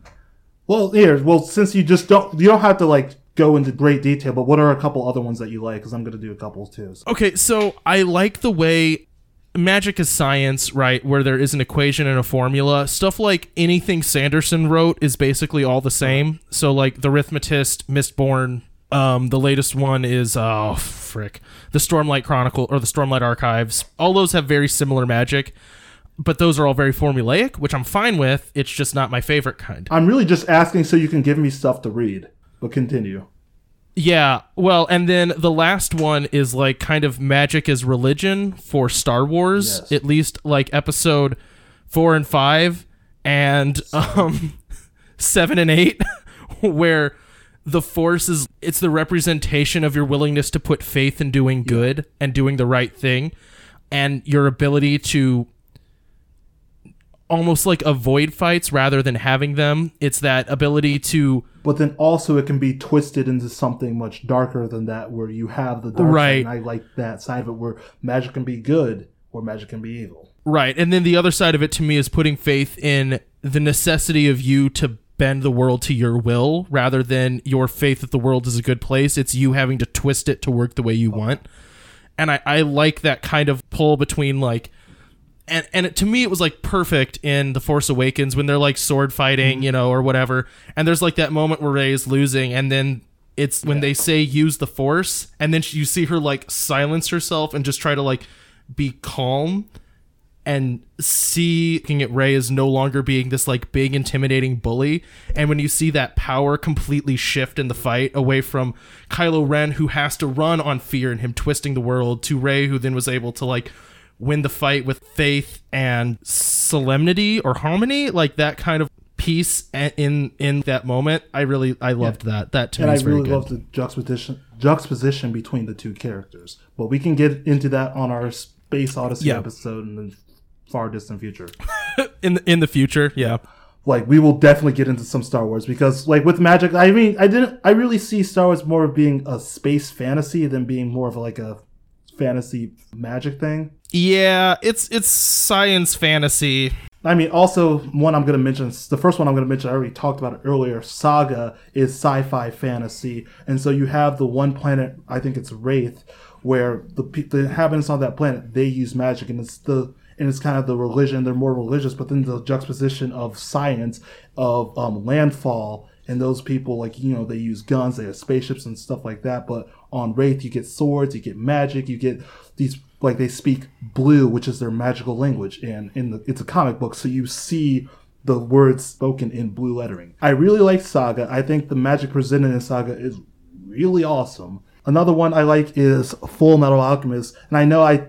[SPEAKER 1] well, here, well, since you just don't, you don't have to like go into great detail. But what are a couple other ones that you like? Because I'm gonna do a couple too. So-
[SPEAKER 2] Okay, so I like the way magic is science, right? Where there is an equation and a formula. Stuff like anything Sanderson wrote is basically all the same. So like the Arithmetist, Mistborn, um, the latest one is oh frick, the Stormlight Chronicle or the Stormlight Archives. All those have very similar magic, but those are all very formulaic, which I'm fine with. It's just not my favorite kind.
[SPEAKER 1] I'm really just asking so you can give me stuff to read. But continue.
[SPEAKER 2] Yeah, well, and then the last one is like kind of magic as religion for Star Wars,
[SPEAKER 1] Yes.
[SPEAKER 2] at least like episode four and five, and um, seven and eight, where the force is it's the representation of your willingness to put faith in doing good and doing the right thing, and your ability to almost like avoid fights rather than having them. It's that ability to
[SPEAKER 1] But then also it can be twisted into something much darker than that, where you have the dark
[SPEAKER 2] Right.
[SPEAKER 1] side. And I like that side of it, where magic can be good or magic can be evil.
[SPEAKER 2] Right. And then the other side of it to me is putting faith in the necessity of you to bend the world to your will rather than your faith that the world is a good place. It's you having to twist it to work the way you oh. want. And I, I like that kind of pull between like and and it, to me it was like perfect in the Force Awakens when they're like sword fighting, mm-hmm. you know, or whatever. And there's like that moment where Rey is losing, and then it's when they say use the Force, and then you see her like silence herself and just try to like be calm and see looking at Rey as no longer being this like big intimidating bully. And when you see that power completely shift in the fight away from Kylo Ren, who has to run on fear and him twisting the world, to Rey, who then was able to like win the fight with faith and solemnity or harmony, like that kind of peace in in that moment. I really I loved that. That to
[SPEAKER 1] And I really
[SPEAKER 2] good.
[SPEAKER 1] love the juxtaposition juxtaposition between the two characters. But we can get into that on our Space Odyssey
[SPEAKER 2] Yeah.
[SPEAKER 1] episode in the far distant future.
[SPEAKER 2] in the, in the future, yeah.
[SPEAKER 1] like we will definitely get into some Star Wars because like with magic, I mean, I didn't, I really see Star Wars more of being a space fantasy than being more of like a fantasy magic thing.
[SPEAKER 2] Yeah, it's it's science fantasy.
[SPEAKER 1] I mean, also one I'm going to mention. The first one I'm going to mention. I already talked about it earlier. Saga is sci-fi fantasy, and so you have the one planet. I think it's Wraith, where the the inhabitants on that planet they use magic, and it's the and it's kind of the religion. They're more religious, but then the juxtaposition of science, of um, landfall, and those people like you know they use guns, they have spaceships and stuff like that. But on Wraith, you get swords, you get magic, you get these like they speak blue, which is their magical language, and in the it's a comic book, so you see the words spoken in blue lettering. I really like Saga. I think the magic presented in Saga is really awesome. Another one I like is Full Metal Alchemist, and I know I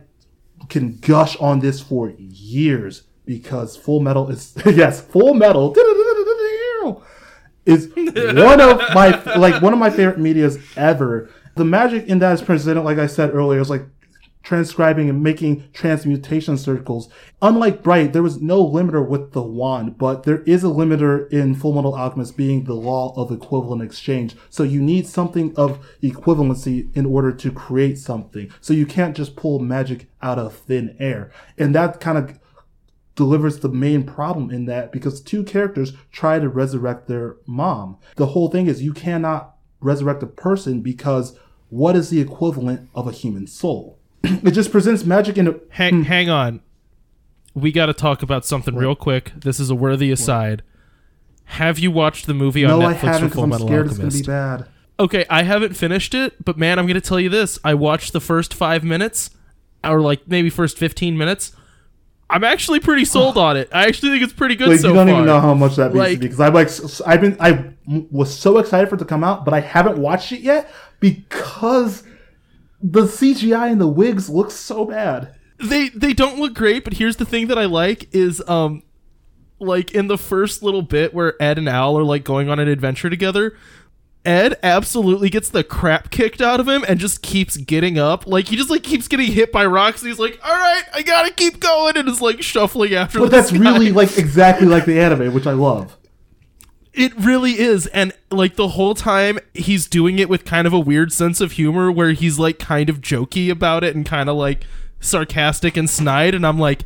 [SPEAKER 1] can gush on this for years, because Full Metal is yes, Full Metal is one of my like one of my favorite medias ever. The magic in that is presented, like I said earlier, is like transcribing and making transmutation circles. Unlike Bright, there was no limiter with the wand, but there is a limiter in Full Metal Alchemist being the law of equivalent exchange. So you need something of equivalency in order to create something. So you can't just pull magic out of thin air. And that kind of delivers the main problem in that because two characters try to resurrect their mom. The whole thing is you cannot resurrect a person because what is the equivalent of a human soul? it just presents magic in a
[SPEAKER 2] Hang, hmm. hang on. We got to talk about something real quick. This is a worthy aside. Have you watched the movie on
[SPEAKER 1] no, I
[SPEAKER 2] Netflix
[SPEAKER 1] haven't
[SPEAKER 2] for
[SPEAKER 1] because
[SPEAKER 2] Full
[SPEAKER 1] I'm
[SPEAKER 2] Metal
[SPEAKER 1] scared it's gonna be bad.
[SPEAKER 2] Okay, I haven't finished it, but man, I'm going to tell you this. I watched the first five minutes, or like maybe first 15 minutes. I'm actually pretty sold on it. I actually think it's pretty good
[SPEAKER 1] Like
[SPEAKER 2] so
[SPEAKER 1] you don't
[SPEAKER 2] far.
[SPEAKER 1] even know how much that means to me because I'm like I've been I was so excited for it to come out, but I haven't watched it yet because the CGI and the wigs look so bad.
[SPEAKER 2] they they don't look great, but here's the thing that I like is um like in the first little bit where Ed and Al are like going on an adventure together, Ed absolutely gets the crap kicked out of him and just keeps getting up. Like he just like keeps getting hit by rocks. And he's like, "All right, I gotta keep going," and is like shuffling after.
[SPEAKER 1] But that's
[SPEAKER 2] guy.
[SPEAKER 1] really like exactly like the anime, which I love.
[SPEAKER 2] It really is. And like the whole time he's doing it with kind of a weird sense of humor where he's like kind of jokey about it and kind of like sarcastic and snide. And I'm like,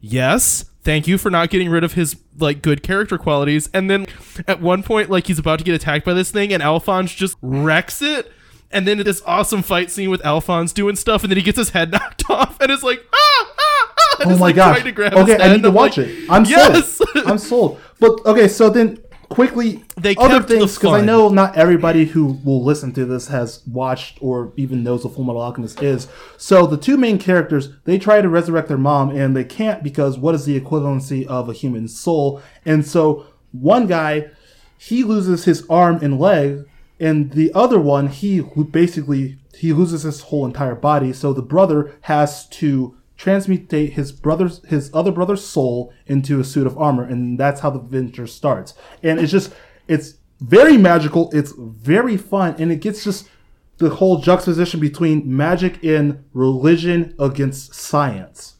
[SPEAKER 2] yes, thank you for not getting rid of his like good character qualities. And then at one point, like he's about to get attacked by this thing and Alphonse just wrecks it. And then this awesome fight scene with Alphonse doing stuff, and then he gets his head knocked off, and it's like, ah, ah, ah,
[SPEAKER 1] Oh my
[SPEAKER 2] like,
[SPEAKER 1] gosh!
[SPEAKER 2] trying his
[SPEAKER 1] Okay, I need to
[SPEAKER 2] I'm
[SPEAKER 1] watch
[SPEAKER 2] like,
[SPEAKER 1] it. I'm
[SPEAKER 2] yes!
[SPEAKER 1] sold. I'm sold. But okay, so then quickly
[SPEAKER 2] They
[SPEAKER 1] other things because I know not everybody who will listen to this has watched or even knows what Full Metal Alchemist is. So the two main characters they try to resurrect their mom and they can't because what is the equivalency of a human soul? And so one guy he loses his arm and leg, and the other one he basically he loses his whole entire body. So the brother has to transmutate his brother's his other brother's soul into a suit of armor, and that's how the adventure starts. And it's just it's very magical. It's very fun, and it gets just the whole juxtaposition between magic and religion against science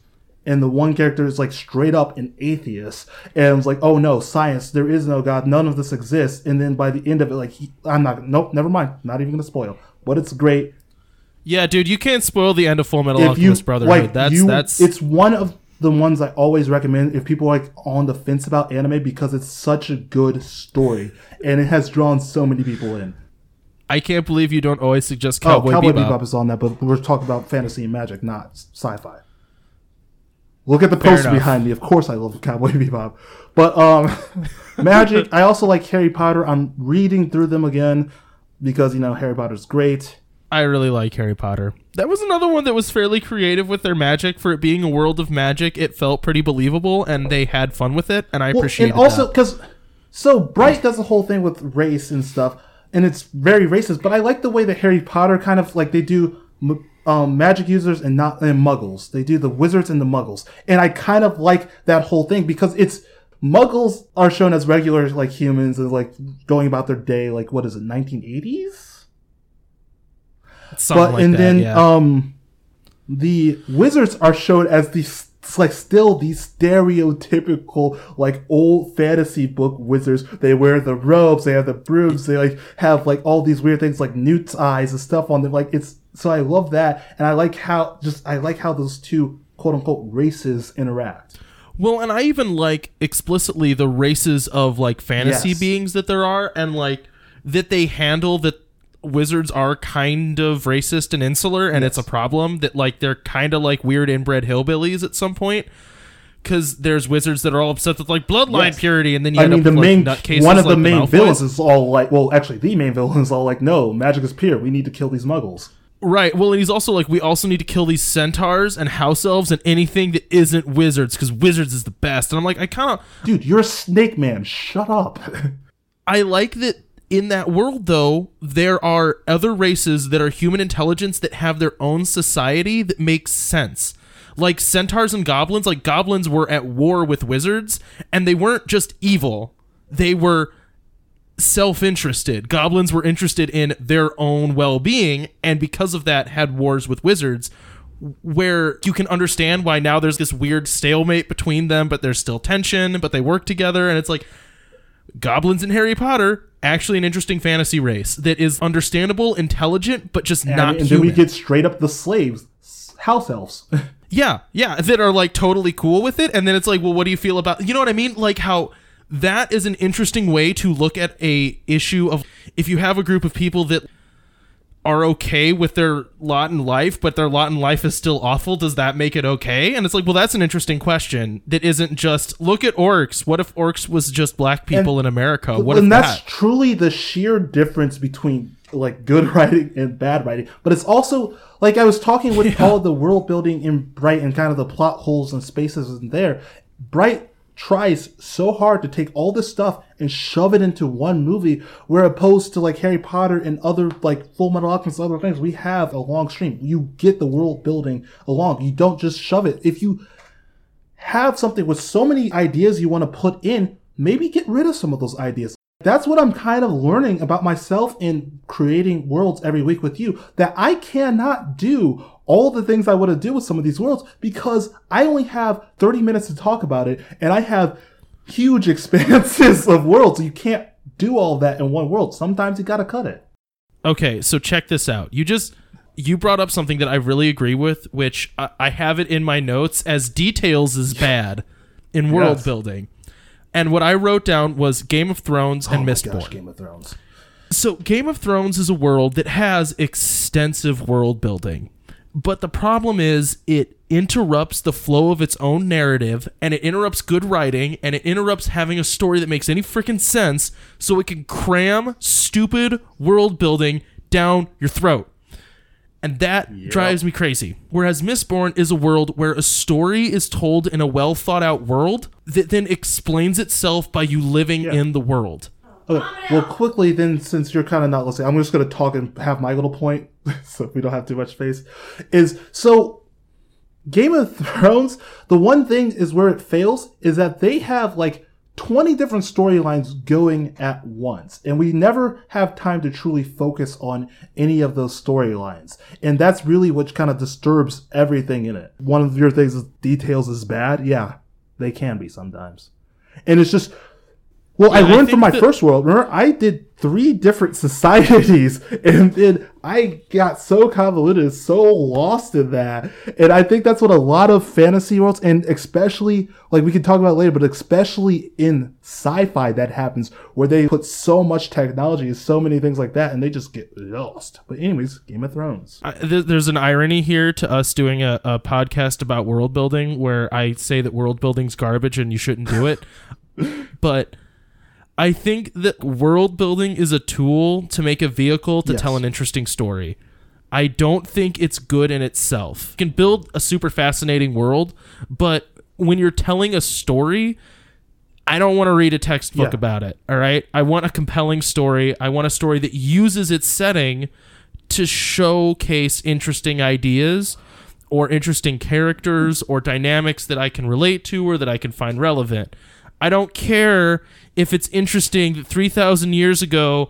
[SPEAKER 1] and the one character is like straight up an atheist and it's like oh no science there is no god none of this exists and then by the end of it like he, i'm not nope never mind not even gonna spoil but it's great
[SPEAKER 2] Yeah, dude, you can't spoil the end of Full Metal
[SPEAKER 1] if you
[SPEAKER 2] Alchemist Brotherhood.
[SPEAKER 1] like
[SPEAKER 2] that's
[SPEAKER 1] you
[SPEAKER 2] that's
[SPEAKER 1] it's one of the ones i always recommend if people are like on the fence about anime because it's such a good story and it has drawn so many people in
[SPEAKER 2] I can't believe you don't always suggest Cowboy,
[SPEAKER 1] oh
[SPEAKER 2] Cowboy,
[SPEAKER 1] cowboy
[SPEAKER 2] Bebop.
[SPEAKER 1] bebop is on that but we're talking about fantasy and magic not sci-fi Look at the
[SPEAKER 2] Fair
[SPEAKER 1] poster
[SPEAKER 2] enough.
[SPEAKER 1] behind me. Of course, I love Cowboy Bebop. But um, Magic. I also like Harry Potter. I'm reading through them again because you know Harry Potter's great.
[SPEAKER 2] I really like Harry Potter. That was another one that was fairly creative with their magic. For it being a world of magic, it felt pretty believable, and they had fun with it, and I
[SPEAKER 1] Well,
[SPEAKER 2] appreciate
[SPEAKER 1] and also because so Bright does the whole thing with race and stuff, and it's very racist. But I like the way that Harry Potter kind of like they do um, magic users and not and Muggles. They do the wizards and the Muggles, and I kind of like that whole thing because it's Muggles are shown as regular like humans and like going about their day like what is it 1980s
[SPEAKER 2] Something
[SPEAKER 1] but
[SPEAKER 2] like
[SPEAKER 1] and
[SPEAKER 2] that,
[SPEAKER 1] then
[SPEAKER 2] yeah.
[SPEAKER 1] um the wizards are shown as these like still these stereotypical like old fantasy book wizards they wear the robes they have the brooms they like have like all these weird things like newt's eyes and stuff on them like it's so i love that and i like how just i like how those two quote unquote races interact
[SPEAKER 2] Well, and I even like explicitly the races of like fantasy
[SPEAKER 1] Yes.
[SPEAKER 2] beings that there are, and like that they handle that wizards are kind of racist and insular, and it's a problem that like they're kind of like weird inbred hillbillies at some point. Because there's wizards that are all obsessed with like bloodline
[SPEAKER 1] Yes.
[SPEAKER 2] purity, and then you
[SPEAKER 1] I
[SPEAKER 2] end
[SPEAKER 1] mean,
[SPEAKER 2] up
[SPEAKER 1] the
[SPEAKER 2] with
[SPEAKER 1] main
[SPEAKER 2] like nutcases
[SPEAKER 1] one of the main
[SPEAKER 2] Malfoys.
[SPEAKER 1] villains is all like, well, actually, the main villain is all like, no, magic is pure. We need to kill these muggles.
[SPEAKER 2] Right. Well, and he's also like, we also need to kill these centaurs and house elves and anything that isn't wizards because wizards is the best. And I'm like, I kind of,
[SPEAKER 1] Dude, you're a snake man. Shut up.
[SPEAKER 2] I like that in that world though, there are other races that are human intelligence that have their own society that makes sense. Like centaurs and goblins, like goblins were at war with wizards, and they weren't just evil, they were self interested. Goblins were interested in their own well being, and because of that, had wars with wizards. Where you can understand why now there's this weird stalemate between them, but there's still tension, but they work together, and it's like goblins in Harry Potter actually an interesting fantasy race that is understandable, intelligent, but just
[SPEAKER 1] And,
[SPEAKER 2] not
[SPEAKER 1] and then we get straight up the slaves, house elves.
[SPEAKER 2] Yeah, yeah, that are like totally cool with it, and then it's like, well, what do you feel about? You know what I mean? Like how that is an interesting way to look at a issue of if you have a group of people that are okay with their lot in life, but their lot in life is still awful. Does that make it okay? And it's like, well, that's an interesting question. That isn't just look at orcs. What if orcs was just black people in America? What
[SPEAKER 1] and
[SPEAKER 2] if
[SPEAKER 1] that's
[SPEAKER 2] that?
[SPEAKER 1] truly the sheer difference between like good writing and bad writing. But it's also like I was talking with all the world building in Bright and kind of the plot holes and spaces in there. Bright tries so hard to take all this stuff and shove it into one movie, where opposed to like Harry Potter and other like Full Metal Alchemist and other things, we have a long stream. You get the world building along. You don't just shove it. If you have something with so many ideas you want to put in, maybe get rid of some of those ideas. That's what I'm kind of learning about myself in creating worlds every week with you. That I cannot do all the things I want to do with some of these worlds because I only have 30 minutes to talk about it and I have huge expanses of worlds. You can't do all that in one world. Sometimes you gotta cut it.
[SPEAKER 2] Okay, so check this out. You just you brought up something that I really agree with, which I, I have it in my notes as details is bad in world
[SPEAKER 1] Yes.
[SPEAKER 2] building. And what I wrote down was Game of Thrones and
[SPEAKER 1] oh
[SPEAKER 2] Mistborn.
[SPEAKER 1] gosh, Game of Thrones.
[SPEAKER 2] So Game of Thrones is a world that has extensive world building. But the problem is it interrupts the flow of its own narrative and it interrupts good writing and it interrupts having a story that makes any freaking sense so it can cram stupid world building down your throat. And that drives me crazy. Whereas Mistborn is a world where a story is told in a well thought out world that then explains itself by you living in the world.
[SPEAKER 1] Okay. Well, quickly then, since you're kind of not listening, I'm just going to talk and have my little point, so we don't have too much space. Is so Game of Thrones. The one thing is where it fails is that they have like 20 different storylines going at once, and we never have time to truly focus on any of those storylines, and that's really what kind of disturbs everything in it. One of your things is details is bad. Yeah, they can be sometimes, and it's just well, I
[SPEAKER 2] Yeah, I
[SPEAKER 1] learned from my
[SPEAKER 2] that-
[SPEAKER 1] first world. Remember, I did three different societies, and then I got so convoluted, so lost in that. And I think that's what a lot of fantasy worlds, and especially like we can talk about later, but especially in sci-fi, that happens where they put so much technology, so many things like that, and they just get lost. But anyways, Game of Thrones.
[SPEAKER 2] I, there's an irony here to us doing a, a podcast about world building where I say that world building's garbage and you shouldn't do it. but I think that world building is a tool to make a vehicle to
[SPEAKER 1] Yes.
[SPEAKER 2] tell an interesting story. I don't think it's good in itself. You can build a super fascinating world, but when you're telling a story, I don't want to read a textbook
[SPEAKER 1] Yeah.
[SPEAKER 2] about it. All right. I want a compelling story. I want a story that uses its setting to showcase interesting ideas or interesting characters or dynamics that I can relate to or that I can find relevant. I don't care if it's interesting that 3,000 years ago,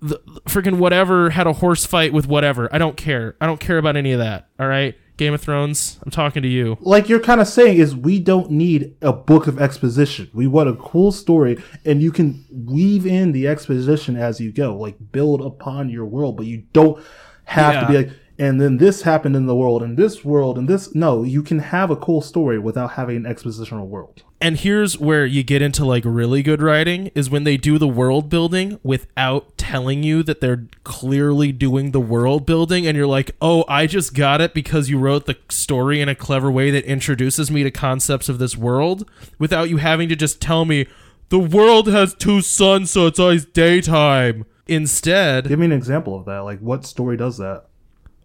[SPEAKER 2] the freaking whatever had a horse fight with whatever. I don't care. I don't care about any of that. All right. Game of Thrones, I'm talking to you.
[SPEAKER 1] like you're kind of saying is we don't need a book of exposition. We want a cool story and you can weave in the exposition as you go, like build upon your world, but you don't have to be like and then this happened in the world and this world and this no, you can have a cool story without having an expositional world.
[SPEAKER 2] And here's where you get into like really good writing is when they do the world building without telling you that they're clearly doing the world building and you're like, "Oh, I just got it because you wrote the story in a clever way that introduces me to concepts of this world without you having to just tell me the world has two suns so it's always daytime." Instead,
[SPEAKER 1] Give me an example of that. Like what story does that?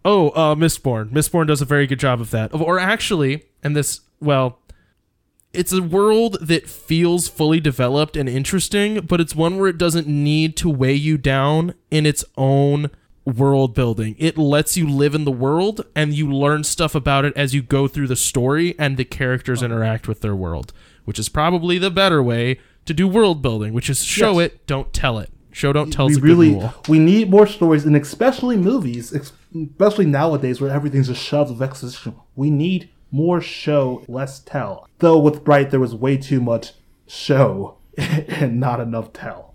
[SPEAKER 2] Oh, uh, Mistborn. Mistborn does a very good job of that. Or actually, and this, well, it's a world that feels fully developed and interesting, but it's one where it doesn't need to weigh you down in its own world building. It lets you live in the world and you learn stuff about it as you go through the story and the characters oh. interact with their world, which is probably the better way to do world building, which is show
[SPEAKER 1] Yes.
[SPEAKER 2] it, don't tell it. Show don't tell
[SPEAKER 1] we
[SPEAKER 2] is a
[SPEAKER 1] really we need more stories and especially movies especially nowadays where everything's just shoved with exposition we need more show less tell though with bright there was way too much show and not enough tell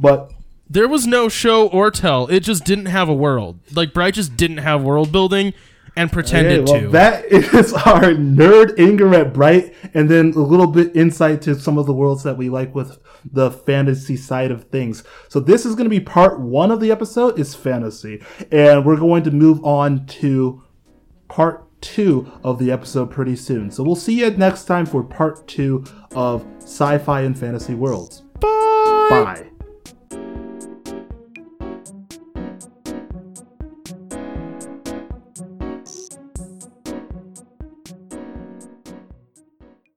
[SPEAKER 1] but
[SPEAKER 2] There was no show or tell. It just didn't have a world. Like Bright just didn't have world building and pretended
[SPEAKER 1] Okay, well,
[SPEAKER 2] to.
[SPEAKER 1] that is our nerd anger at Bright, and then a little bit insight to some of the worlds that we like with the fantasy side of things. So this is going to be part one of the episode is fantasy, and we're going to move on to part two of the episode pretty soon. So we'll see you next time for part two of sci-fi and fantasy worlds.
[SPEAKER 2] Bye.
[SPEAKER 1] Bye.